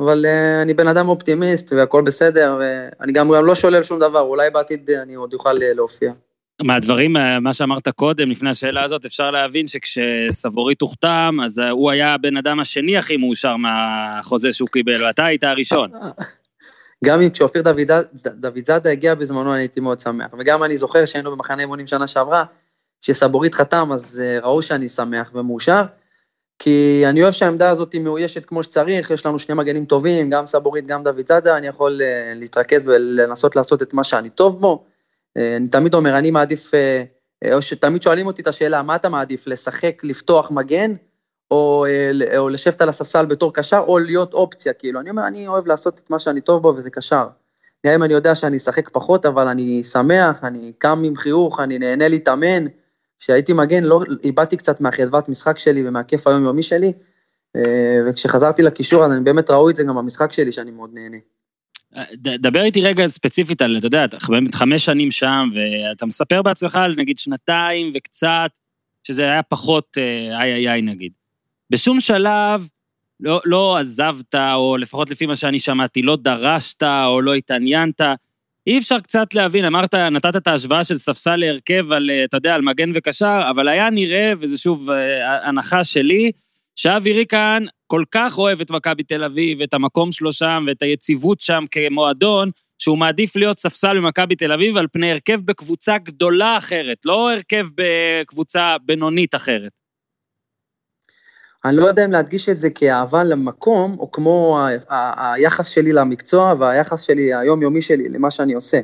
אבל אני בן אדם אופטימיסט והכל בסדר, ואני גם, לא שולל שום דבר, אולי בעתיד אני עוד אוכל להופיע. מהדברים, אה, מה שאמרת קודם, לפני השאלה הזאת, אפשר להבין שכשסבורית הוחתם, אז הוא היה הבן אדם השני הכי מאושר מהחוזה שהוא קיבל, ואתה היית הראשון. (laughs) גם אם כשאופיר דוד, דוד זאדה הגיע בזמנו, אני הייתי מאוד שמח. וגם אני זוכר שהיינו במחנה אימונים שנה שעברה, כשסבורית חתם, אז ראו שאני שמח ומאושר. כי אני אוהב שהעמדה הזאת מאוישת כמו שצריך, יש לנו שני מגנים טובים, גם סבורית, גם דוד זאדה, אני יכול להתרכז ולנסות לעשות את מה שאני טוב בו. Uh, אני תמיד אומר, אני מעדיף, uh, או שתמיד שואלים אותי את השאלה, מה אתה מעדיף, לשחק, לפתוח מגן, או, או לשבת על הספסל בתור קשר, או להיות אופציה, כאילו, אני אומר, אני אוהב לעשות את מה שאני טוב בו, וזה קשר. גם אם אני יודע שאני אשחק פחות, אבל אני שמח, אני קם עם חיוך, אני נהנה להתאמן, כשהייתי מגן, לא, איבדתי קצת מהחדוות משחק שלי ומהכיף היומיומי שלי, אה, וכשחזרתי לקישור, אז אני באמת ראו את זה גם במשחק שלי, שאני מאוד נהנה. דבר איתי רגע ספציפית על, אתה יודע, אתה באמת חמש שנים שם, ואתה מספר בעצמך על נגיד שנתיים וקצת, שזה היה פחות אה, איי איי איי נגיד. בשום שלב לא, לא עזבת, או לפחות לפי מה שאני שמעתי, לא דרשת או לא התעניינת. אי אפשר קצת להבין, אמרת, נתת את ההשוואה של ספסל להרכב על, אה, אתה יודע, על מגן וקשר, אבל היה נראה, וזה שוב אה, הנחה שלי, שאבי ריקן כל כך אוהב את מכבי תל אביב, את המקום שלו שם, ואת היציבות שם כמועדון, שהוא מעדיף להיות ספסל במכבי תל אביב על פני הרכב בקבוצה גדולה אחרת, לא הרכב בקבוצה בינונית אחרת. אני לא יודע אם להדגיש את זה כאהבה למקום, או כמו ה- ה- היחס שלי למקצוע והיחס שלי, היומיומי שלי, למה שאני עושה.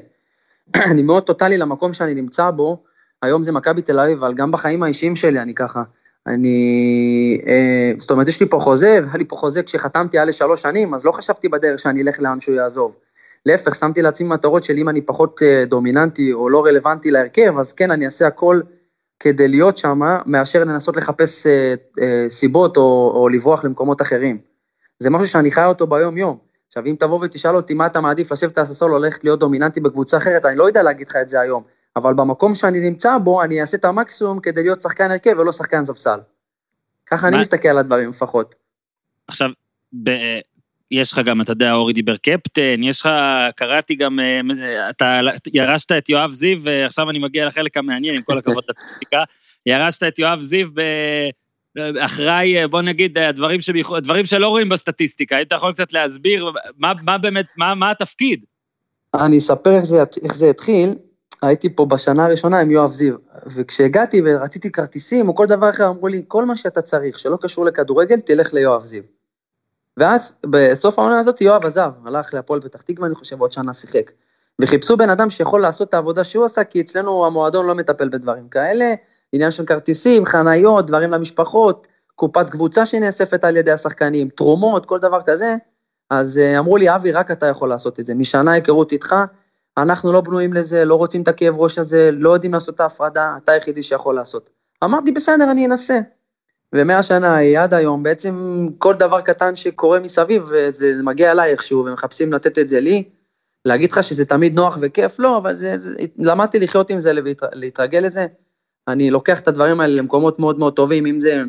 (clears throat) אני מאוד טוטאלי למקום שאני נמצא בו, היום זה מכבי תל אביב, אבל גם בחיים האישיים שלי אני ככה. אני, אה, זאת אומרת, יש לי פה חוזה, והיה לי פה חוזה כשחתמתי היה לשלוש שנים, אז לא חשבתי בדרך שאני אלך לאן שהוא יעזוב. להפך, שמתי לעצמי מטרות של אם אני פחות אה, דומיננטי או לא רלוונטי להרכב, אז כן, אני אעשה הכל כדי להיות שם, מאשר לנסות לחפש אה, אה, סיבות או, או לברוח למקומות אחרים. זה משהו שאני חי אותו ביום-יום. עכשיו, אם תבוא ותשאל אותי מה אתה מעדיף לשבת על הססול או ללכת להיות דומיננטי בקבוצה אחרת, אני לא יודע להגיד לך את זה היום, אבל במקום שאני נמצא בו, אני אעשה את המקסימום כדי להיות שחקן הרכב ולא שחקן ספסל. ככה אני מסתכל על הדברים לפחות. עכשיו, ב... יש לך גם, אתה יודע, אורי דיבר קפטן, יש לך, קראתי גם, אה, אתה ירשת את יואב זיו, ועכשיו אני מגיע לחלק המעניין, עם כל הכבוד לטקטיקה, ירשת את יואב זיו ב... אחראי, בוא נגיד, הדברים, שביכ... הדברים שלא רואים בסטטיסטיקה, היית יכול קצת להסביר מה, מה באמת, מה, מה התפקיד? אני אספר איך זה, איך זה התחיל. הייתי פה בשנה הראשונה עם יואב זיו, וכשהגעתי ורציתי כרטיסים או כל דבר אחר, אמרו לי, כל מה שאתה צריך שלא קשור לכדורגל, תלך ליואב זיו. ואז בסוף העונה הזאת יואב עזב, הלך להפועל פתח תקווה, אני חושב, עוד שנה שיחק. וחיפשו בן אדם שיכול לעשות את העבודה שהוא עשה, כי אצלנו המועדון לא מטפל בדברים כאלה, עניין של כרטיסים, חניות, דברים למשפחות, קופת קבוצה שנאספת על ידי השחקנים, תרומות, כל דבר כזה. אז אה, אמרו לי, אבי, רק אתה יכול לעשות את זה. משנה היכרות איתך, אנחנו לא בנויים לזה, לא רוצים את הכאב ראש הזה, לא יודעים לעשות את ההפרדה, אתה היחידי שיכול לעשות. אמרתי, בסדר, אני אנסה. ומהשנה עד היום, בעצם כל דבר קטן שקורה מסביב, זה מגיע אליי איכשהו, ומחפשים לתת את זה לי. להגיד לך שזה תמיד נוח וכיף? לא, אבל זה, זה, למדתי לחיות עם זה, להתרגל לזה. אני לוקח את הדברים האלה למקומות מאוד מאוד טובים, אם זה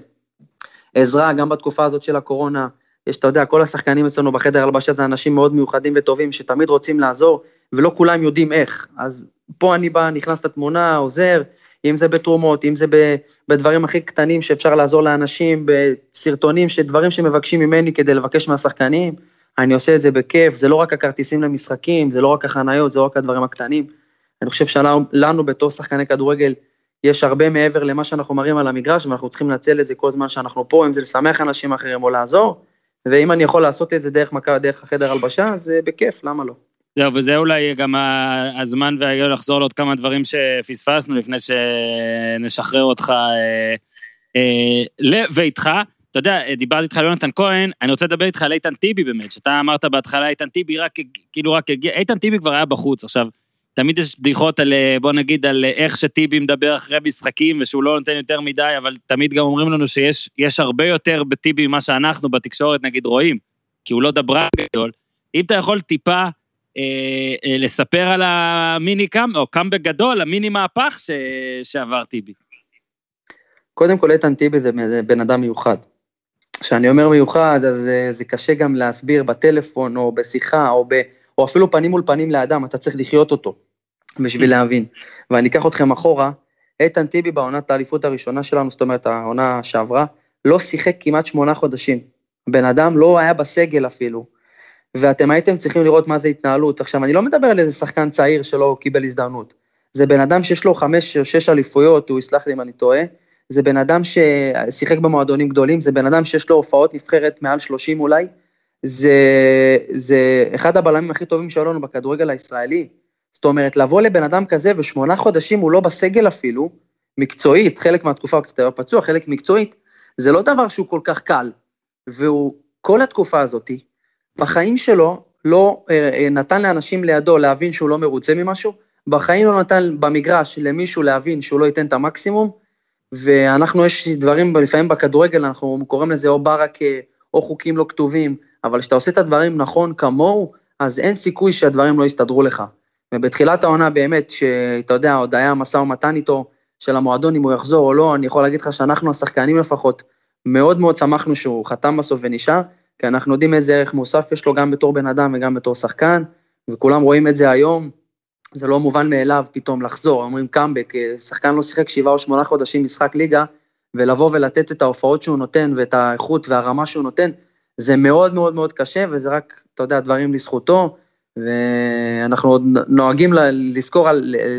עזרה, גם בתקופה הזאת של הקורונה. יש, אתה יודע, כל השחקנים אצלנו בחדר הלבשה זה אנשים מאוד מיוחדים וטובים, שתמיד רוצים לעזור, ולא כולם יודעים איך. אז פה אני בא, נכנס לתמונה, עוזר, אם זה בתרומות, אם זה בדברים הכי קטנים שאפשר לעזור לאנשים, בסרטונים, דברים שמבקשים ממני כדי לבקש מהשחקנים, אני עושה את זה בכיף, זה לא רק הכרטיסים למשחקים, זה לא רק החניות, זה לא רק הדברים הקטנים. אני חושב שלנו בתור שחקני כדורגל, יש הרבה מעבר למה שאנחנו מראים על המגרש, ואנחנו צריכים לנצל את זה כל זמן שאנחנו פה, אם זה לשמח אנשים אחרים או לעזור, ואם אני יכול לעשות את זה דרך, דרך החדר הלבשה, אז בכיף, למה לא? זהו, וזה אולי גם הזמן והיום לחזור לעוד כמה דברים שפספסנו לפני שנשחרר אותך אה, אה, לביתך. אתה יודע, דיברתי איתך על יונתן כהן, אני רוצה לדבר איתך על איתן טיבי באמת, שאתה אמרת בהתחלה איתן טיבי רק, כאילו רק הגיע, איתן טיבי כבר היה בחוץ, עכשיו, תמיד יש בדיחות על, בוא נגיד, על איך שטיבי מדבר אחרי משחקים ושהוא לא נותן יותר מדי, אבל תמיד גם אומרים לנו שיש הרבה יותר בטיבי ממה שאנחנו בתקשורת נגיד רואים, כי הוא לא דברן גדול. אם אתה יכול טיפה אה, אה, לספר על המיני קאם, או קאם בגדול, המיני מהפך ש, שעבר טיבי. קודם כל איתן טיבי זה בן אדם מיוחד. כשאני אומר מיוחד, אז זה, אה, זה קשה גם להסביר בטלפון, או בשיחה, או, ב, או אפילו פנים מול פנים לאדם, אתה צריך לחיות אותו, בשביל להבין. ואני אקח אתכם אחורה, איתן טיבי בעונת האליפות הראשונה שלנו, זאת אומרת העונה שעברה, לא שיחק כמעט שמונה חודשים. בן אדם לא היה בסגל אפילו, ואתם הייתם צריכים לראות מה זה התנהלות. עכשיו, אני לא מדבר על איזה שחקן צעיר שלא קיבל הזדמנות. זה בן אדם שיש לו חמש או שש אליפויות, הוא יסלח לי אם אני טועה, זה בן אדם ששיחק במועדונים גדולים, זה בן אדם שיש לו הופעות נבחרת מעל 30 אולי, זה, זה אחד הבלמים הכי טובים שהיו לנו בכדורגל הישראלי. זאת אומרת, לבוא לבן אדם כזה ושמונה חודשים הוא לא בסגל אפילו, מקצועית, חלק מהתקופה הוא קצת היה פצוע, חלק מקצועית, זה לא דבר שהוא כל כך קל. והוא, כל התקופה הזאתי, בחיים שלו לא אה, אה, נתן לאנשים לידו להבין שהוא לא מרוצה ממשהו, בחיים לא נתן במגרש למישהו להבין שהוא לא ייתן את המקסימום, ואנחנו, יש דברים לפעמים בכדורגל, אנחנו קוראים לזה או ברק או חוקים לא כתובים, אבל כשאתה עושה את הדברים נכון כמוהו, אז אין סיכוי שהדברים לא יסתדרו לך. ובתחילת העונה באמת, שאתה יודע, עוד היה משא ומתן איתו, של המועדון אם הוא יחזור או לא, אני יכול להגיד לך שאנחנו השחקנים לפחות, מאוד מאוד שמחנו שהוא חתם בסוף ונשאר, כי אנחנו יודעים איזה ערך מוסף יש לו גם בתור בן אדם וגם בתור שחקן, וכולם רואים את זה היום, זה לא מובן מאליו פתאום לחזור, אומרים קאמבק, שחקן לא שיחק שבעה או שמונה חודשים משחק ליגה, ולבוא ולתת את ההופעות שהוא נותן ואת האיכות והרמה שהוא נותן, זה מאוד מאוד מאוד קשה, וזה רק, אתה יודע, דברים לזכותו, ואנחנו עוד נוהגים לזכור,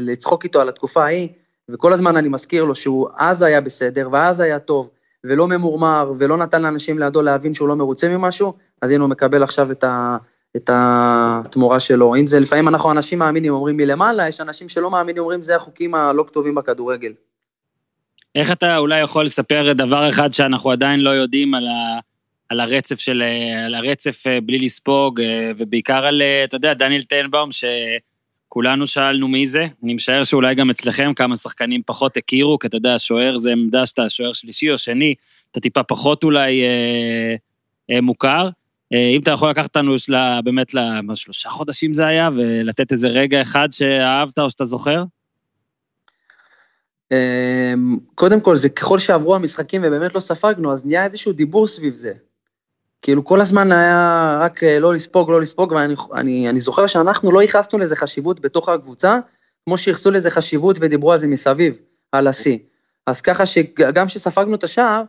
לצחוק איתו על התקופה ההיא, וכל הזמן אני מזכיר לו שהוא אז היה בסדר, ואז היה טוב, ולא ממורמר, ולא נתן לאנשים לידו להבין שהוא לא מרוצה ממשהו, אז הנה הוא מקבל עכשיו את, ה, את התמורה שלו. אם זה, לפעמים אנחנו אנשים מאמינים אומרים מלמעלה, יש אנשים שלא מאמינים אומרים זה החוקים הלא כתובים בכדורגל. איך אתה אולי יכול לספר דבר אחד שאנחנו עדיין לא יודעים על, ה, על הרצף של, על הרצף אה, בלי לספוג, אה, ובעיקר על, אה, אתה יודע, דניאל טנבאום, שכולנו שאלנו מי זה, אני משער שאולי גם אצלכם כמה שחקנים פחות הכירו, כי אתה יודע, שוער זה עמדה שאתה שוער שלישי או שני, אתה טיפה פחות אולי אה, אה, מוכר. אה, אם אתה יכול לקחת אותנו שלה, באמת לשלושה חודשים זה היה, ולתת איזה רגע אחד שאהבת או שאתה זוכר? אמ, קודם כל, זה ככל שעברו המשחקים ובאמת לא ספגנו, אז נהיה איזשהו דיבור סביב זה. כאילו כל הזמן היה רק אה, לא לספוג, לא לספוג, ואני אני, אני זוכר שאנחנו לא ייחסנו לזה חשיבות בתוך הקבוצה, כמו שייחסו לזה חשיבות ודיברו על זה מסביב, על השיא. אז ככה שגם כשספגנו את השער,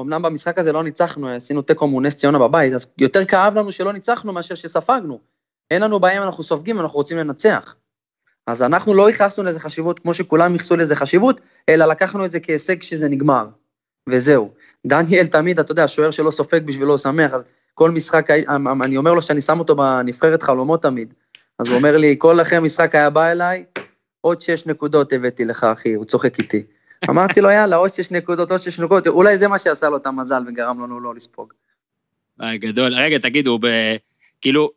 אמנם במשחק הזה לא ניצחנו, עשינו תיקו מול נס ציונה בבית, אז יותר כאב לנו שלא ניצחנו מאשר שספגנו. אין לנו בעיה אם אנחנו סופגים, אנחנו רוצים לנצח. אז אנחנו לא ייחסנו לזה חשיבות כמו שכולם ייחסו לזה חשיבות, אלא לקחנו את זה כהישג שזה נגמר. וזהו. דניאל תמיד, אתה יודע, שוער שלא סופג בשבילו שמח, אז כל משחק, אני אומר לו שאני שם אותו בנבחרת חלומות תמיד. אז הוא אומר לי, כל אחרי משחק היה בא אליי, עוד שש נקודות הבאתי לך, אחי, הוא צוחק איתי. אמרתי לו, יאללה, עוד שש נקודות, עוד שש נקודות, אולי זה מה שעשה לו את המזל וגרם לנו לא לספוג. גדול. רגע, תגידו, ב... כאילו,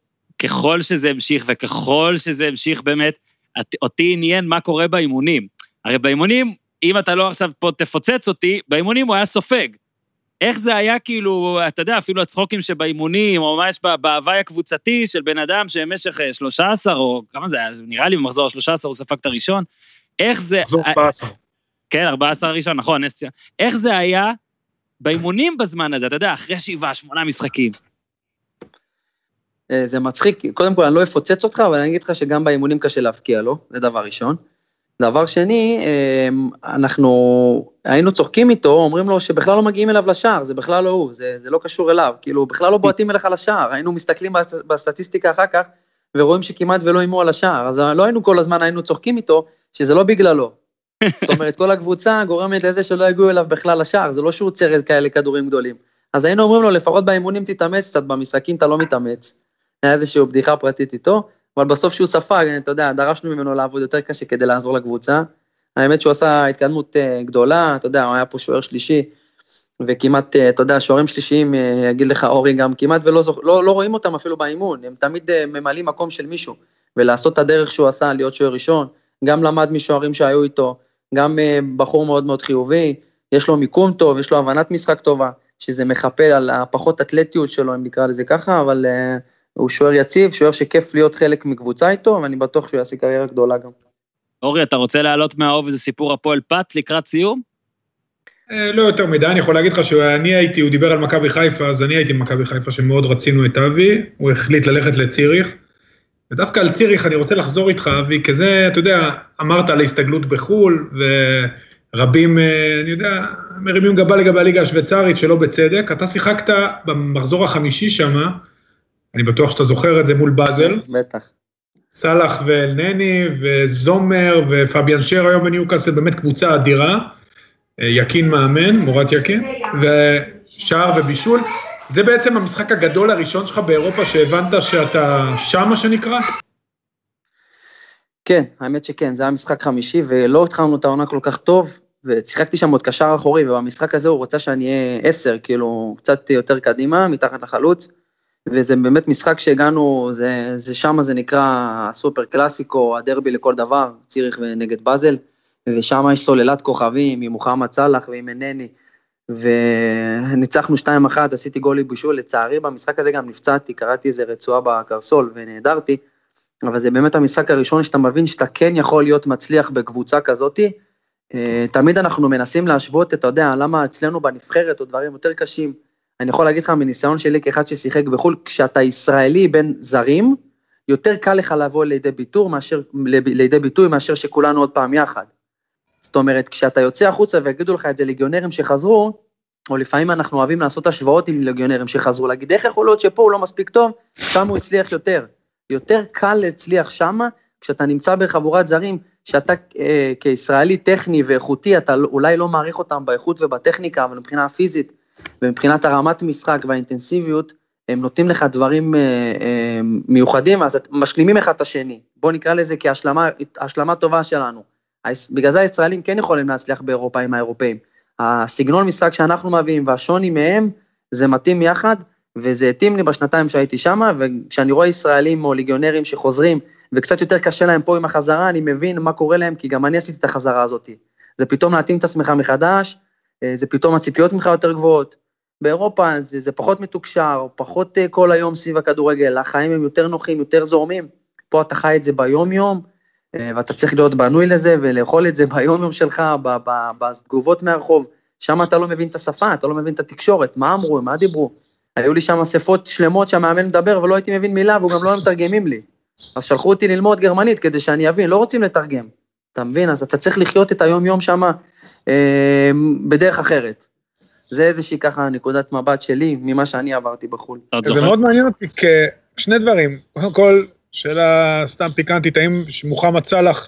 ככל שזה המשיך וככל שזה המשיך באמת, אותי עניין מה קורה באימונים. הרי באימונים, אם אתה לא עכשיו פה תפוצץ אותי, באימונים הוא היה סופג. איך זה היה כאילו, אתה יודע, אפילו הצחוקים שבאימונים, או ממש בהוואי הקבוצתי של בן אדם שבמשך אה, 13, או כמה זה היה, נראה לי במחזור ה-13 הוא ספג את הראשון. איך זה... מחזור 14. כן, 14 הראשון, נכון, נס ציונה. איך זה היה באימונים בזמן הזה, אתה יודע, אחרי שבעה, שמונה משחקים. אה, זה מצחיק, קודם כל אני לא אפוצץ אותך, אבל אני אגיד לך שגם באימונים קשה להבקיע לו, זה דבר ראשון. דבר שני, אה, אנחנו היינו צוחקים איתו, אומרים לו שבכלל לא מגיעים אליו לשער, זה בכלל לא הוא, זה, זה לא קשור אליו, כאילו בכלל לא בועטים אליך לשער, היינו מסתכלים בסט- בסטטיסטיקה אחר כך, ורואים שכמעט ולא איימו על השער, אז לא היינו כל הזמן, היינו צוחקים איתו, שזה לא בגללו. (laughs) זאת אומרת, כל הקבוצה גורמת לזה שלא יגיעו אליו בכלל לשער, זה לא שהוא עוצר כאלה כדורים גדולים. אז היינו אומרים לו, לפחות באימונים תתאמץ קצת, במשחקים אתה לא מתאמץ. היה איזושהי בדיחה פרטית איתו, אבל בסוף שהוא ספג, אתה יודע, דרשנו ממנו לעבוד יותר קשה כדי לעזור לקבוצה. האמת שהוא עשה התקדמות אה, גדולה, אתה יודע, הוא היה פה שוער שלישי, וכמעט, אה, אתה יודע, שוערים שלישיים, אה, יגיד לך אורי גם, כמעט ולא זוכ... לא, לא רואים אותם אפילו באימון, הם תמיד ממלאים מקום של מישהו, ולעשות את הדרך שהוא עשה, להיות שוער ראשון, גם למד משוערים שהיו איתו, גם בחור מאוד מאוד חיובי, יש לו מיקום טוב, יש לו הבנת משחק טובה, שזה מכפל על הפחות אתלטיות שלו, אם נקרא לזה ככה, אבל הוא שוער יציב, שוער שכיף להיות חלק מקבוצה איתו, ואני בטוח שהוא יעשה קריירה גדולה גם. אורי, אתה רוצה להעלות מהאוב איזה סיפור הפועל פת לקראת סיום? אה, לא יותר מדי, אני יכול להגיד לך שאני הייתי, הוא דיבר על מכבי חיפה, אז אני הייתי במכבי חיפה שמאוד רצינו את אבי, הוא החליט ללכת לציריך. ודווקא על ציריך אני רוצה לחזור איתך, אבי, כי זה, אתה יודע, אמרת על ההסתגלות בחו"ל, ורבים, אה, אני יודע, מרימים גבה לגבי הליגה השוויצרית שלא בצדק. אתה שיחקת במחזור החמישי שמה, אני בטוח שאתה זוכר את זה מול באזל. בטח. סאלח ואלנני וזומר ופביאן שר היום בניוקאסל, באמת קבוצה אדירה. אה, יקין מאמן, מורת יקין, ושער ובישול. זה בעצם המשחק הגדול הראשון שלך באירופה שהבנת שאתה שם, מה שנקרא? כן, האמת שכן, זה היה משחק חמישי, ולא התחלנו את העונה כל כך טוב, ושיחקתי שם עוד קשר אחורי, ובמשחק הזה הוא רצה שאני אהיה עשר, כאילו, קצת יותר קדימה, מתחת לחלוץ, וזה באמת משחק שהגענו, זה, זה שם זה נקרא הסופר קלאסיקו, הדרבי לכל דבר, ציריך נגד באזל, ושם יש סוללת כוכבים עם מוחמד סאלח ועם אינני, וניצחנו 2-1, עשיתי גול בישול, לצערי במשחק הזה גם נפצעתי, קראתי איזה רצועה בקרסול ונעדרתי, אבל זה באמת המשחק הראשון שאתה מבין שאתה כן יכול להיות מצליח בקבוצה כזאתי. אה, תמיד אנחנו מנסים להשוות, אתה יודע, למה אצלנו בנבחרת או דברים יותר קשים. אני יכול להגיד לך מניסיון שלי כאחד ששיחק בחו"ל, כשאתה ישראלי בין זרים, יותר קל לך לבוא לידי ביטוי מאשר, לידי ביטוי מאשר שכולנו עוד פעם יחד. זאת אומרת, כשאתה יוצא החוצה ויגידו לך את זה ליגיונרים שחזרו, או לפעמים אנחנו אוהבים לעשות השוואות עם ליגיונרים שחזרו, להגיד איך יכול להיות שפה הוא לא מספיק טוב, שם הוא הצליח יותר. יותר קל להצליח שמה, כשאתה נמצא בחבורת זרים, שאתה אה, כישראלי טכני ואיכותי, אתה אולי לא מעריך אותם באיכות ובטכניקה, אבל מבחינה הפיזית ומבחינת הרמת משחק והאינטנסיביות, הם נותנים לך דברים אה, אה, מיוחדים, אז משלימים אחד את השני. בוא נקרא לזה כהשלמה טובה שלנו. בגלל זה הישראלים כן יכולים להצליח באירופה עם האירופאים. הסגנון משחק שאנחנו מביאים והשוני מהם, זה מתאים יחד, וזה התאים לי בשנתיים שהייתי שם, וכשאני רואה ישראלים או ליגיונרים שחוזרים, וקצת יותר קשה להם פה עם החזרה, אני מבין מה קורה להם, כי גם אני עשיתי את החזרה הזאת. זה פתאום להתאים את עצמך מחדש, זה פתאום הציפיות ממך יותר גבוהות. באירופה זה, זה פחות מתוקשר, פחות כל היום סביב הכדורגל, החיים הם יותר נוחים, יותר זורמים. פה אתה חי את זה ביום-יום, ואתה צריך להיות בנוי לזה ולאכול את זה (laughs) ביום-יום שלך, בתגובות מהרחוב. שם אתה לא מבין את השפה, אתה לא מבין את התקשורת, מה אמרו, מה דיברו. היו לי שם אספות שלמות שהמאמן מדבר ולא הייתי מבין מילה והוא גם לא מתרגמים לי. אז שלחו אותי ללמוד גרמנית כדי שאני אבין, לא רוצים לתרגם. אתה מבין? אז אתה צריך לחיות את היום-יום שם אה, בדרך אחרת. זה איזושהי ככה נקודת מבט שלי ממה שאני עברתי בחו"ל. זה מאוד מעניין אותי כשני דברים. קודם כל, שאלה סתם פיקנטית, האם מוחמד סאלח,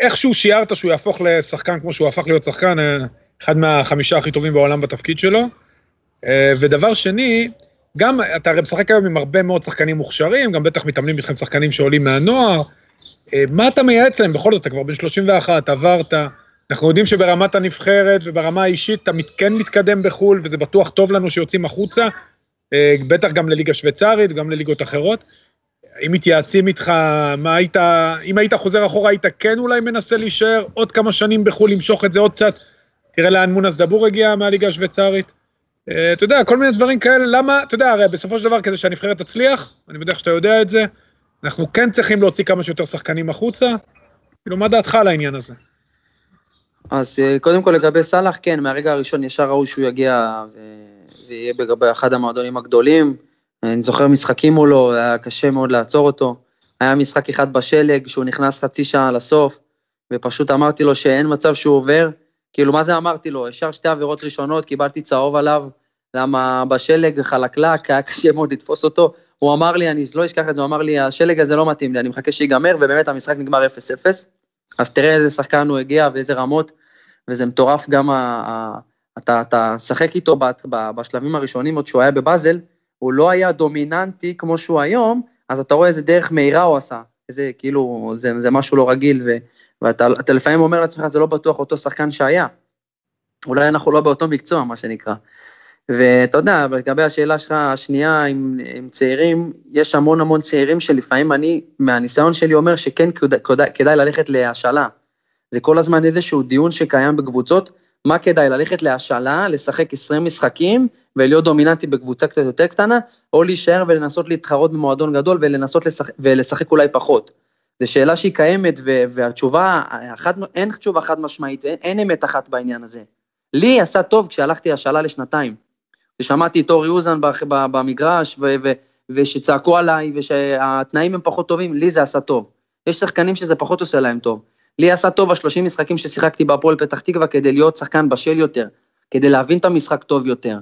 איכשהו שיערת שהוא יהפוך לשחקן כמו שהוא הפך להיות שחקן, אחד מהחמישה הכי טובים בעולם בתפקיד שלו. ודבר שני, גם, אתה הרי משחק היום עם הרבה מאוד שחקנים מוכשרים, גם בטח מתאמנים איתכם שחקנים שעולים מהנוער. מה אתה מייעץ להם? בכל זאת, אתה כבר בן 31, עברת. אנחנו יודעים שברמת הנבחרת וברמה האישית אתה כן מתקדם בחו"ל, וזה בטוח טוב לנו שיוצאים החוצה, בטח גם לליגה שוויצרית, גם לליגות אחרות. אם מתייעצים איתך, מה היית, אם היית חוזר אחורה, היית כן אולי מנסה להישאר עוד כמה שנים בחו"ל, למשוך את זה עוד קצת, תראה לאן מונס דבור הגיע מהליגה השוויצרית. אה, אתה יודע, כל מיני דברים כאלה, למה, אתה יודע, הרי בסופו של דבר, כדי שהנבחרת תצליח, אני בטוח שאתה יודע את זה, אנחנו כן צריכים להוציא כמה שיותר שחקנים החוצה. כאילו, מה דעתך על העניין הזה? אז אה, קודם כל לגבי סאלח, כן, מהרגע הראשון ישר ראוי שהוא יגיע ו- ויהיה בגבי אחד המועדונים הגדולים. אני זוכר משחקים מולו, היה קשה מאוד לעצור אותו. היה משחק אחד בשלג, שהוא נכנס חצי שעה לסוף, ופשוט אמרתי לו שאין מצב שהוא עובר. כאילו, מה זה אמרתי לו? ישר שתי עבירות ראשונות, קיבלתי צהוב עליו, למה בשלג חלקלק, היה קשה מאוד לתפוס אותו. הוא אמר לי, אני לא אשכח את זה, הוא אמר לי, השלג הזה לא מתאים לי, אני מחכה שיגמר, ובאמת המשחק נגמר 0-0. אז תראה איזה שחקן הוא הגיע ואיזה רמות, וזה מטורף גם, ה, ה, אתה, אתה שחק איתו ב, ב, בשלבים הראשונים, עוד שהוא היה בבאזל, הוא לא היה דומיננטי כמו שהוא היום, אז אתה רואה איזה דרך מהירה הוא עשה, איזה, כאילו, זה, זה משהו לא רגיל, ו, ואתה אתה לפעמים אומר לעצמך, זה לא בטוח אותו שחקן שהיה. אולי אנחנו לא באותו מקצוע, מה שנקרא. ואתה יודע, לגבי השאלה שלך השנייה עם, עם צעירים, יש המון המון צעירים שלפעמים אני, מהניסיון שלי אומר שכן כדאי, כדאי ללכת להשאלה. זה כל הזמן איזשהו דיון שקיים בקבוצות, מה כדאי, ללכת להשאלה, לשחק 20 משחקים ולהיות דומיננטי בקבוצה קצת יותר קטנה, או להישאר ולנסות להתחרות במועדון גדול ולנסות לשחק, ולשחק אולי פחות. זו שאלה שהיא קיימת, והתשובה, אחת, אין תשובה חד משמעית, אין, אין אמת אחת בעניין הזה. לי עשה טוב כשהלכתי השאלה לשנתיים. ושמעתי את אורי אוזן במגרש, ו- ו- ושצעקו עליי, ושהתנאים הם פחות טובים, לי זה עשה טוב. יש שחקנים שזה פחות עושה להם טוב. לי עשה טוב השלושים משחקים ששיחקתי בהפועל פתח תקווה כדי להיות שחקן בשל יותר, כדי להבין את המשחק טוב יותר.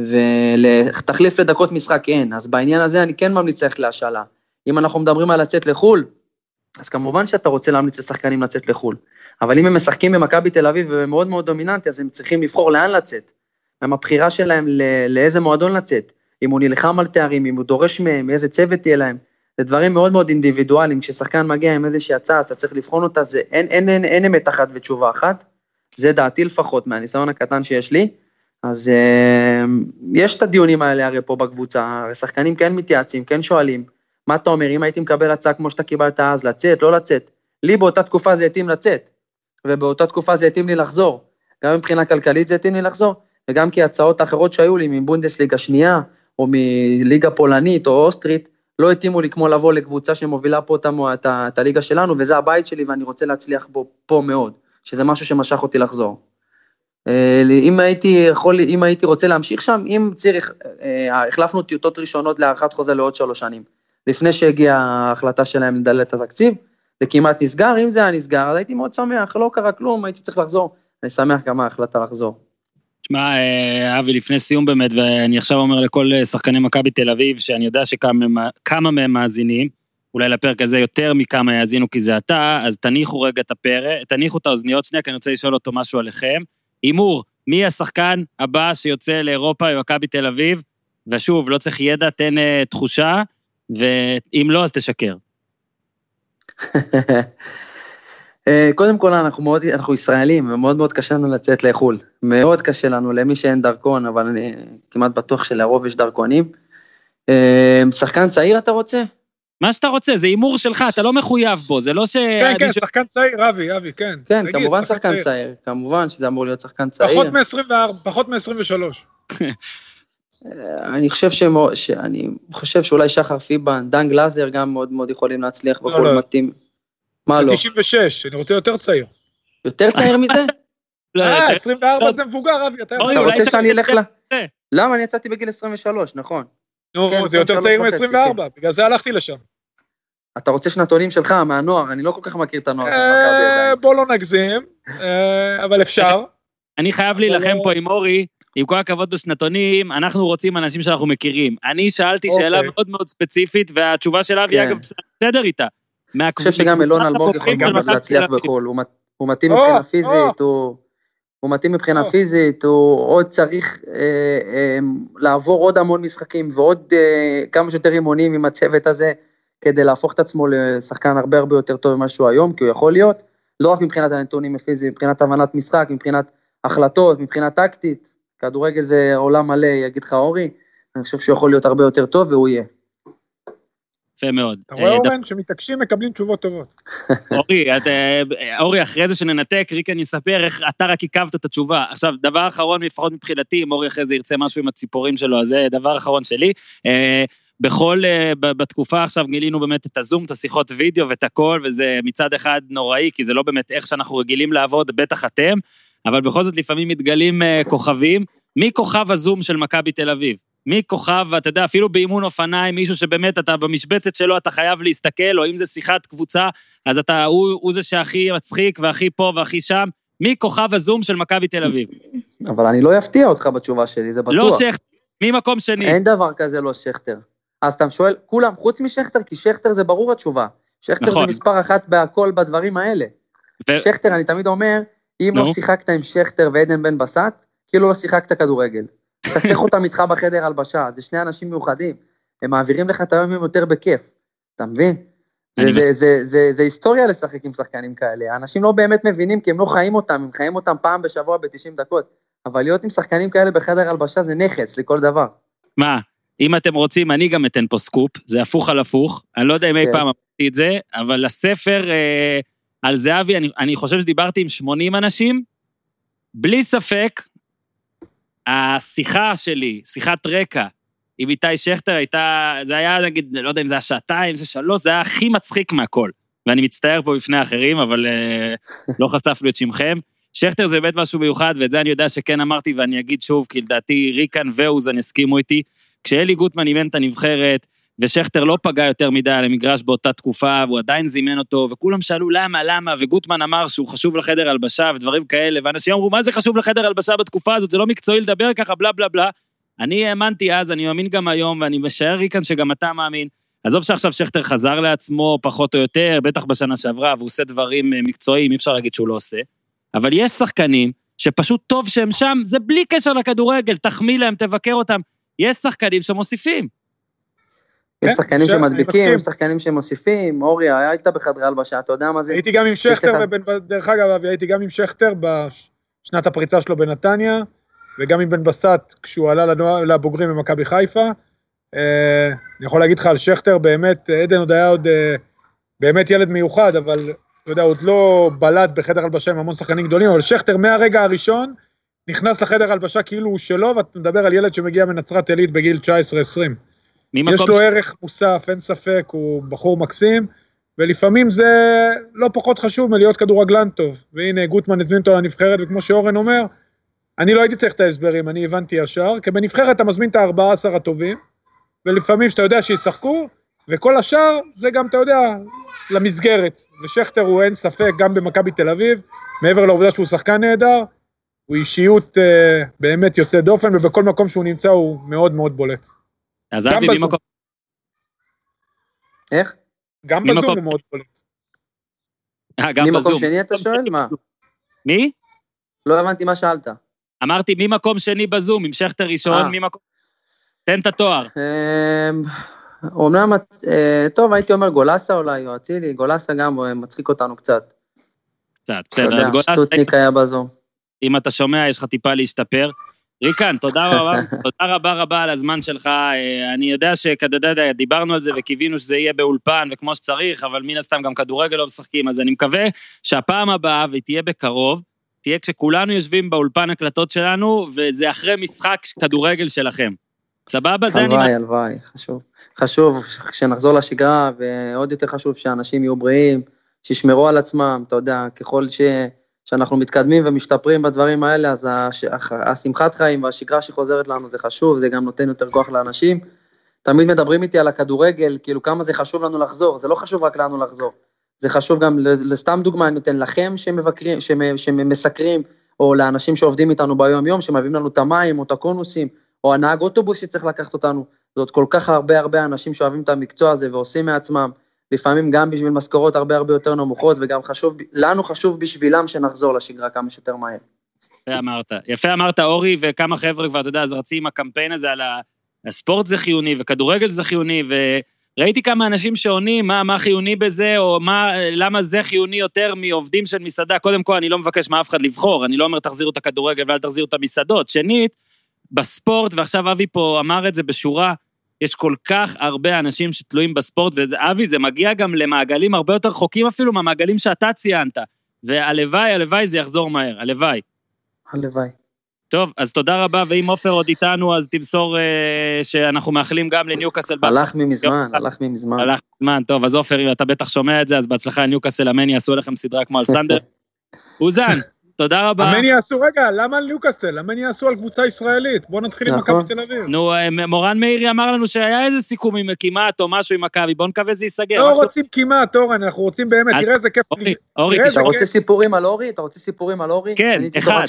ותחליף לדקות משחק אין, אז בעניין הזה אני כן ממליץ ללכת להשאלה. אם אנחנו מדברים על לצאת לחו"ל, אז כמובן שאתה רוצה להמליץ לשחקנים לצאת לחו"ל. אבל אם הם משחקים במכבי תל אביב ומאוד מאוד דומיננטי, אז הם צריכים לבחור לאן לצאת. הם הבחירה שלהם לאיזה מועדון לצאת. אם הוא נלחם על תארים, אם הוא דורש מהם, איזה צוות תהיה להם. זה דברים מאוד מאוד אינדיבידואליים, כששחקן מגיע עם איזושהי הצעה, אז אתה צריך לבחון אותה, זה אין, אין, אין, אין אמת אחת ותשובה אחת, זה דעתי לפחות, מהניסיון הקטן שיש לי, אז אה, יש את הדיונים האלה הרי פה בקבוצה, השחקנים כן מתייעצים, כן שואלים, מה אתה אומר, אם הייתי מקבל הצעה כמו שאתה קיבלת אז, לצאת, לא לצאת, לי באותה תקופה זה התאים לצאת, ובאותה תקופה זה התאים לי לחזור, גם מבחינה כלכלית זה התאים לי לחזור, וגם כי הצעות אחרות שהיו לי מבונדסליגה שנייה, או מליגה פולנית או אוסטרית, לא התאימו לי כמו לבוא לקבוצה שמובילה פה את, הליגה שלנו, וזה הבית שלי ואני רוצה להצליח בו פה מאוד, שזה משהו שמשך אותי לחזור. אה, אם הייתי יכול, אם הייתי רוצה להמשיך שם, אם צריך, אה, החלפנו טיוטות ראשונות להארכת חוזה לעוד שלוש שנים. לפני שהגיעה ההחלטה שלהם לדלל את התקציב, זה כמעט נסגר, אם זה היה נסגר, אז הייתי מאוד שמח, לא קרה כלום, הייתי צריך לחזור. אני שמח גם ההחלטה לחזור. תשמע, אה, אבי, לפני סיום באמת, ואני עכשיו אומר לכל אה, שחקני מכבי תל אביב, שאני יודע שכמה מהם מאזינים, אולי לפרק הזה יותר מכמה יאזינו כי זה אתה, אז תניחו רגע את הפרק, תניחו את האוזניות שנייה, כי אני רוצה לשאול אותו משהו עליכם. הימור, מי השחקן הבא שיוצא לאירופה במכבי תל אביב? ושוב, לא צריך ידע, תן uh, תחושה, ואם לא, אז תשקר. (laughs) אה, קודם כל, אנחנו מאוד, אנחנו ישראלים, ומאוד מאוד קשה לנו לצאת לחו"ל. מאוד קשה לנו, למי שאין דרכון, אבל אני כמעט בטוח שלרוב יש דרכונים. אה, שחקן צעיר אתה רוצה? מה שאתה רוצה, זה הימור שלך, אתה לא מחויב בו, זה לא ש... כן, כן, שחקן צעיר, אבי, אבי, כן. כן, כמובן שחקן צעיר, כמובן שזה אמור להיות שחקן צעיר. פחות מ-24, פחות מ-23. אני חושב שמו, שאני חושב שאולי שחר פיבן, דן גלאזר גם מאוד מאוד יכולים להצליח לא, בחו"ל לא. מתאים. מה לא? 96, אני רוצה יותר צעיר. יותר צעיר (laughs) מזה? לא, אה, אתה- 24 זה מבוגר, אבי, אתה רוצה שאני אלך ל... למה? אני יצאתי בגיל 23, נכון. נו, כן, זה יותר 23 צעיר וחצי, מ-24, בגלל זה הלכתי לשם. אתה רוצה שנתונים שלך, מהנוער, אני לא כל כך מכיר את הנוער של מכבי אה, עדיין. בוא לא נגזים, אה, אבל אפשר. אני חייב להילחם פה עם אורי, עם כל הכבוד בשנתונים, אנחנו רוצים אנשים שאנחנו מכירים. אני שאלתי שאלה אוקיי. מאוד מאוד ספציפית, והתשובה של אבי, כן. אגב, בסדר איתה. אני חושב שגם אלון אלמוג יכול גם להצליח בחו"ל, הוא מת- הוא מתאים מבחינה. פיזית, הוא... הוא מתאים מבחינה. פיזית, הוא עוד צריך אה, אה, לעבור עוד המון משחקים ועוד אה, כמה שיותר אימונים עם הצוות הזה, כדי להפוך את עצמו לשחקן הרבה הרבה יותר טוב ממה שהוא היום, כי הוא יכול להיות, לא רק מבחינת הנתונים הפיזיים, מבחינת הבנת משחק, מבחינת החלטות, מבחינה טקטית, כדורגל זה עולם מלא, יגיד לך אורי, אני חושב שהוא יכול להיות הרבה יותר טוב והוא יהיה. יפה מאוד. אתה רואה, אה, אורן, שמתעקשים מקבלים תשובות טובות. (laughs) אורי, את, אה, אורי, אחרי זה שננתק, ריקן יספר איך אתה רק עיכבת את התשובה. עכשיו, דבר אחרון, לפחות מבחינתי, אם אורי אחרי זה ירצה משהו עם הציפורים שלו, אז זה דבר אחרון שלי. אה, בכל, אה, בתקופה עכשיו גילינו באמת את הזום, את השיחות וידאו ואת הכל, וזה מצד אחד נוראי, כי זה לא באמת איך שאנחנו רגילים לעבוד, בטח אתם, אבל בכל זאת לפעמים מתגלים אה, כוכבים. מי כוכב הזום של מכבי תל אביב? מי כוכב, אתה יודע, אפילו באימון אופניים, מישהו שבאמת אתה במשבצת שלו, אתה חייב להסתכל, או אם זה שיחת קבוצה, אז אתה, הוא, הוא זה שהכי מצחיק והכי פה והכי שם. מי כוכב הזום של מכבי תל אביב? אבל אני לא אפתיע אותך בתשובה שלי, זה בטוח. לא שכטר, מי מקום שני? אין דבר כזה לא שכטר. אז אתה שואל, כולם, חוץ משכטר, כי שכטר זה ברור התשובה. שכטר נכון. זה מספר אחת בהכל בדברים האלה. ו- שכטר, אני תמיד אומר, אם נו. לא שיחקת עם שכטר ועדן בן בסט, כאילו לא שיחקת כדורגל. אתה צריך אותם איתך בחדר הלבשה, זה שני אנשים מיוחדים. הם מעבירים לך את היום יום יותר בכיף, אתה מבין? זה, זה, זה, זה, זה, זה היסטוריה לשחק עם שחקנים כאלה. האנשים לא באמת מבינים כי הם לא חיים אותם, הם חיים אותם פעם בשבוע ב-90 דקות. אבל להיות עם שחקנים כאלה בחדר הלבשה זה נכס לכל דבר. מה, אם אתם רוצים, אני גם אתן פה סקופ, זה הפוך על הפוך. אני לא יודע אם אי כן. פעם אמרתי את זה, אבל הספר אה, על זהבי, אני, אני חושב שדיברתי עם 80 אנשים, בלי ספק, השיחה שלי, שיחת רקע עם איתי שכטר הייתה, זה היה נגיד, לא יודע אם זה היה שעתיים, זה שלוש, זה היה הכי מצחיק מהכל. ואני מצטער פה בפני האחרים, אבל אה, לא חשפנו את שמכם. שכטר זה באמת משהו מיוחד, ואת זה אני יודע שכן אמרתי, ואני אגיד שוב, כי לדעתי ריקן ואוזן יסכימו איתי. כשאלי גוטמן אימן את הנבחרת, ושכטר לא פגע יותר מדי על המגרש באותה תקופה, והוא עדיין זימן אותו, וכולם שאלו למה, למה, וגוטמן אמר שהוא חשוב לחדר הלבשה ודברים כאלה, ואנשים אמרו, מה זה חשוב לחדר הלבשה בתקופה הזאת, זה לא מקצועי לדבר ככה, בלה בלה בלה. אני האמנתי אז, אני מאמין גם היום, ואני משער ריקן שגם אתה מאמין. עזוב שעכשיו שכטר חזר לעצמו, פחות או יותר, בטח בשנה שעברה, והוא עושה דברים אה, מקצועיים, אי אפשר להגיד שהוא לא עושה. אבל יש שחקנים שפשוט טוב שהם שם, זה בלי קשר לכדורגל, תחמיא להם, תבקר אותם. יש שחקנים שמוסיפים. יש כן, שחקנים שמדביקים. יש שחקנים שמוסיפים. אורי, היית בחדרי הלבשה, אתה יודע מה זה? הייתי גם עם שכטר, דרך אגב, אבי, הייתי גם עם שכטר בשנת הפריצה שלו בנתניה, וגם עם בן בסט כשהוא עלה לבוגרים במכבי חיפה. אה, אני יכול להגיד לך על שכטר, באמת, עדן עוד היה עוד אה, באמת ילד מיוחד, אבל אתה יודע, עוד לא בלט בחדר הלבשה עם המון שחקנים גדולים, אבל שכטר מהרגע הראשון נכנס לחדר הלבשה כאילו הוא שלו, ואתה מדבר על ילד שמגיע מנצרת עילית בגיל 19-20. יש לו ערך מוסף, אין ספק, הוא בחור מקסים, ולפעמים זה לא פחות חשוב מלהיות כדורגלן טוב. והנה, גוטמן הזמין אותו לנבחרת, וכמו שאורן אומר, אני לא הייתי צריך את ההסברים, אני הבנתי ישר, כי בנבחרת אתה מזמין את ה-14 הטובים, ולפעמים שאתה יודע שישחקו, וכל השאר זה גם, אתה יודע, למסגרת. ושכטר הוא אין ספק, גם במכבי תל אביב, מעבר לעובדה שהוא שחקן נהדר, הוא אישיות אה, באמת יוצאת דופן, ובכל מקום שהוא נמצא הוא מאוד מאוד בולט. אז אבי, בזום. ממקום... איך? גם ממקום- בזום הוא מאוד בולט. אה, גם ממקום בזום. שני אתה שואל? מה? מי? לא הבנתי מה שאלת. אמרתי ממקום שני בזום, עם שכטר ראשון, אה. ממקום... תן את התואר. אמ, אומנם, אה, טוב, הייתי אומר גולסה אולי, או אצילי, גולסה גם אה, מצחיק אותנו קצת. קצת, בסדר. אז גולס, שטוטניק היה בזום. אם אתה שומע, יש לך טיפה להשתפר. ריקן, תודה רבה, תודה רבה רבה על הזמן שלך. אה, אני יודע שדיברנו על זה וקיווינו שזה יהיה באולפן וכמו שצריך, אבל מן הסתם גם כדורגל לא משחקים, אז אני מקווה שהפעם הבאה, והיא תהיה בקרוב, תהיה כשכולנו יושבים באולפן הקלטות שלנו, וזה אחרי משחק כדורגל שלכם. סבבה? זה אני... הלוואי, הלוואי, חשוב. חשוב שנחזור לשגרה, ועוד יותר חשוב שאנשים יהיו בריאים, שישמרו על עצמם, אתה יודע, ככל ש... שאנחנו מתקדמים ומשתפרים בדברים האלה, אז הש... השמחת חיים והשגרה שחוזרת לנו זה חשוב, זה גם נותן יותר כוח לאנשים. תמיד מדברים איתי על הכדורגל, כאילו כמה זה חשוב לנו לחזור, זה לא חשוב רק לנו לחזור. זה חשוב גם, לסתם דוגמה, אני נותן לכם שמבקרים, שמ- שמסקרים, או לאנשים שעובדים איתנו ביום-יום, שמביאים לנו את המים או את הקונוסים, או הנהג אוטובוס שצריך לקחת אותנו. זאת כל כך הרבה הרבה אנשים שאוהבים את המקצוע הזה ועושים מעצמם, לפעמים גם בשביל משכורות הרבה הרבה יותר נמוכות, וגם חשוב, לנו חשוב בשבילם שנחזור לשגרה כמה שיותר מהר. יפה אמרת. יפה אמרת, אורי, וכמה חבר'ה כבר, אתה יודע, אז רצים עם הקמפיין הזה על הספורט זה חיוני, וכדורגל זה חיוני, וראיתי כמה אנשים שעונים מה, מה חיוני בזה, או מה, למה זה חיוני יותר מעובדים של מסעדה. קודם כל, אני לא מבקש מאף אחד לבחור, אני לא אומר תחזירו את הכדורגל ואל תחזירו את המסעדות. שנית, בספורט, ועכשיו אבי פה אמר את זה בשורה, יש כל כך הרבה אנשים שתלויים בספורט, ואבי, זה מגיע גם למעגלים הרבה יותר רחוקים אפילו מהמעגלים שאתה ציינת. והלוואי, הלוואי זה יחזור מהר, הלוואי. הלוואי. טוב, אז תודה רבה, ואם עופר עוד איתנו, אז תמסור אה, שאנחנו מאחלים גם לניוקאסל הלך ממזמן, הלך ממזמן. הלך מזמן, טוב, אז עופר, אתה בטח שומע את זה, אז בהצלחה לניוקאסל, אמן יעשו לכם סדרה כמו על סנדר. (laughs) אוזן, תודה רבה. אמן יעשו, רגע, למה על ניוקאסל? אמן יעשו על קבוצה ישראלית. בואו נתחיל עם נכון. מכבי תל אביב. נו, אה, מורן מאירי אמר לנו שהיה איזה סיכום עם כמעט או משהו עם מכבי, בואו נקווה זה ייסגר. לא רוצים כמעט, אורן, אנחנו רוצים באמת, תראה איזה כיף. אורי, אורי, אתה רוצה סיפורים על אורי? אתה רוצה סיפורים על אורי? כן, אחד.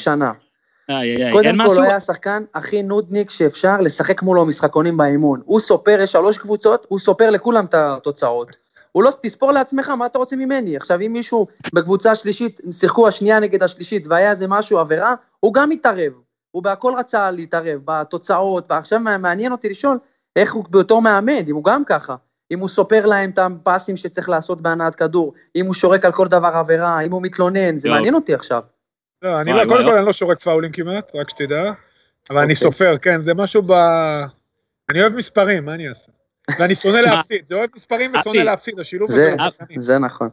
קודם כל? הוא היה השחקן הכי נודניק שאפשר לשחק מולו משחקונים באימון. הוא סופר, יש שלוש קבוצות, הוא סופר לכולם את התוצאות. הוא לא, תספור לעצמך, מה אתה רוצה ממני? עכשיו, אם מישהו בקבוצה השלישית, שיחקו השנייה נגד השלישית, והיה איזה משהו, עבירה, הוא גם התערב. הוא בהכל רצה להתערב, בתוצאות, ועכשיו מעניין אותי לשאול, איך הוא בתור מאמן, אם הוא גם ככה. אם הוא סופר להם את הפסים שצריך לעשות בהנעת כדור, אם הוא שורק על כל דבר עבירה, אם הוא מתלונן, זה לא. מעניין אותי עכשיו. לא, אני וואי, לא, קודם. כל אני לא שורק פאולים כמעט, רק שתדע. אבל אני אוקיי. סופר, כן, זה משהו ב... אני אוהב מספרים, מה אני אעשה? ואני שונא להפסיד, זה אוהב מספרים ושונא להפסיד, השילוב זה, הזה. זה נכון.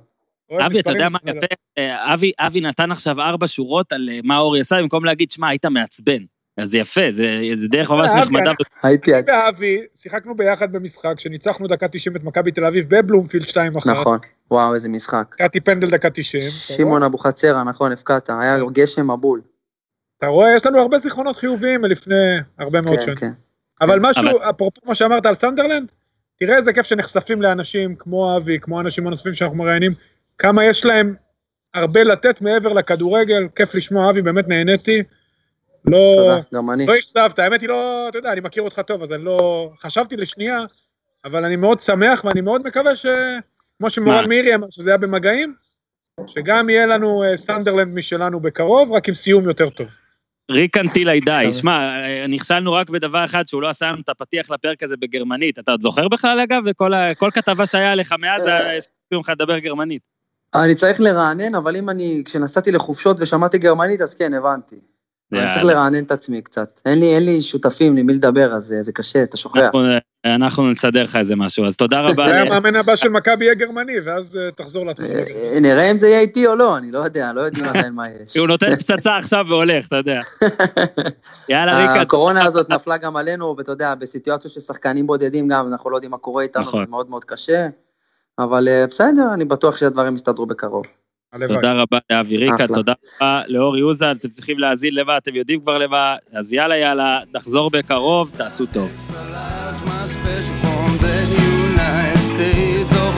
אבי, אתה יודע מה יפה? אה, אבי, אבי נתן עכשיו ארבע שורות על אה, מה אורי עשה, במקום להגיד, שמע, היית מעצבן. אז זה יפה, זה זה דרך ממש נחמדה. הייתי... אני ואבי שיחקנו ביחד במשחק, שניצחנו דקה 90 את מכבי תל אביב בבלומפילד 2-1. נכון. וואו, איזה משחק. קטי פנדל דקה 90. אתה שמעון רואה? אבוחצירא, נכון, הפקעת, היה גשם מבול. אתה רואה, יש לנו הרבה זיכרונות חיוביים מלפני הרבה מאוד כן, שנים. כן. אבל משהו, אבל- אפרופו מה שאמרת על סנדרלנד, תראה איזה כיף שנחשפים לאנשים כמו אבי, כמו האנשים הנוספים שאנחנו מראיינים, כמה יש להם הרבה לתת מעבר לכדורגל, כיף לשמוע אבי, באמת נהניתי. לא, תודה, גם אני. לא אכזבת, האמת היא לא, אתה יודע, אני מכיר אותך טוב, אז אני לא, חשבתי לשנייה, אבל אני מאוד שמח ואני מאוד מקווה ש... כמו שמורן? מירי אמר, שזה היה במגעים, שגם יהיה לנו אה, סנדרלנד משלנו בקרוב, רק עם סיום יותר טוב. ריקן טילאי די. שמע, אה, נכשלנו רק בדבר אחד, שהוא לא עשה לנו את הפתיח לפרק הזה בגרמנית. אתה עוד זוכר בכלל, אגב? וכל כל כתבה שהיה עליך מאז, אה. השקיעו לך לדבר גרמנית. אני צריך לרענן, אבל אם אני, כשנסעתי לחופשות ושמעתי גרמנית, אז כן, הבנתי. אני צריך. לרענן את עצמי קצת. אין לי, שותפים למי לדבר, אז זה- זה קשה, אתה שוכח. אנחנו- נסדר לך איזה משהו, אז תודה רבה. אולי ל- המאמן הבא של מכבי יהיה גרמני, ואז אה, תחזור להתחיל. אה, נראה אם זה יהיה איתי או לא, אני לא יודע, לא יודעים (laughs) עדיין מה יש. הוא נותן פצצה עכשיו והולך, אתה יודע. (laughs) יאללה, ריקן. הקורונה הזאת נפלה גם עלינו, ואתה יודע, בסיטואציות של שחקנים בודדים גם, אנחנו לא יודעים מה קורה איתנו, נכון. זה מאוד מאוד קשה. אבל אה, בסדר, אני בטוח שהדברים יסתדרו בקרוב. תודה רבה לאבי ריקה. תודה רבה לאורי אוזן, אתם צריכים להאזין לבד, אתם יודעים כבר לבד, אז יאללה יאללה, נחזור בקרוב, תעשו טוב. vision from the United States of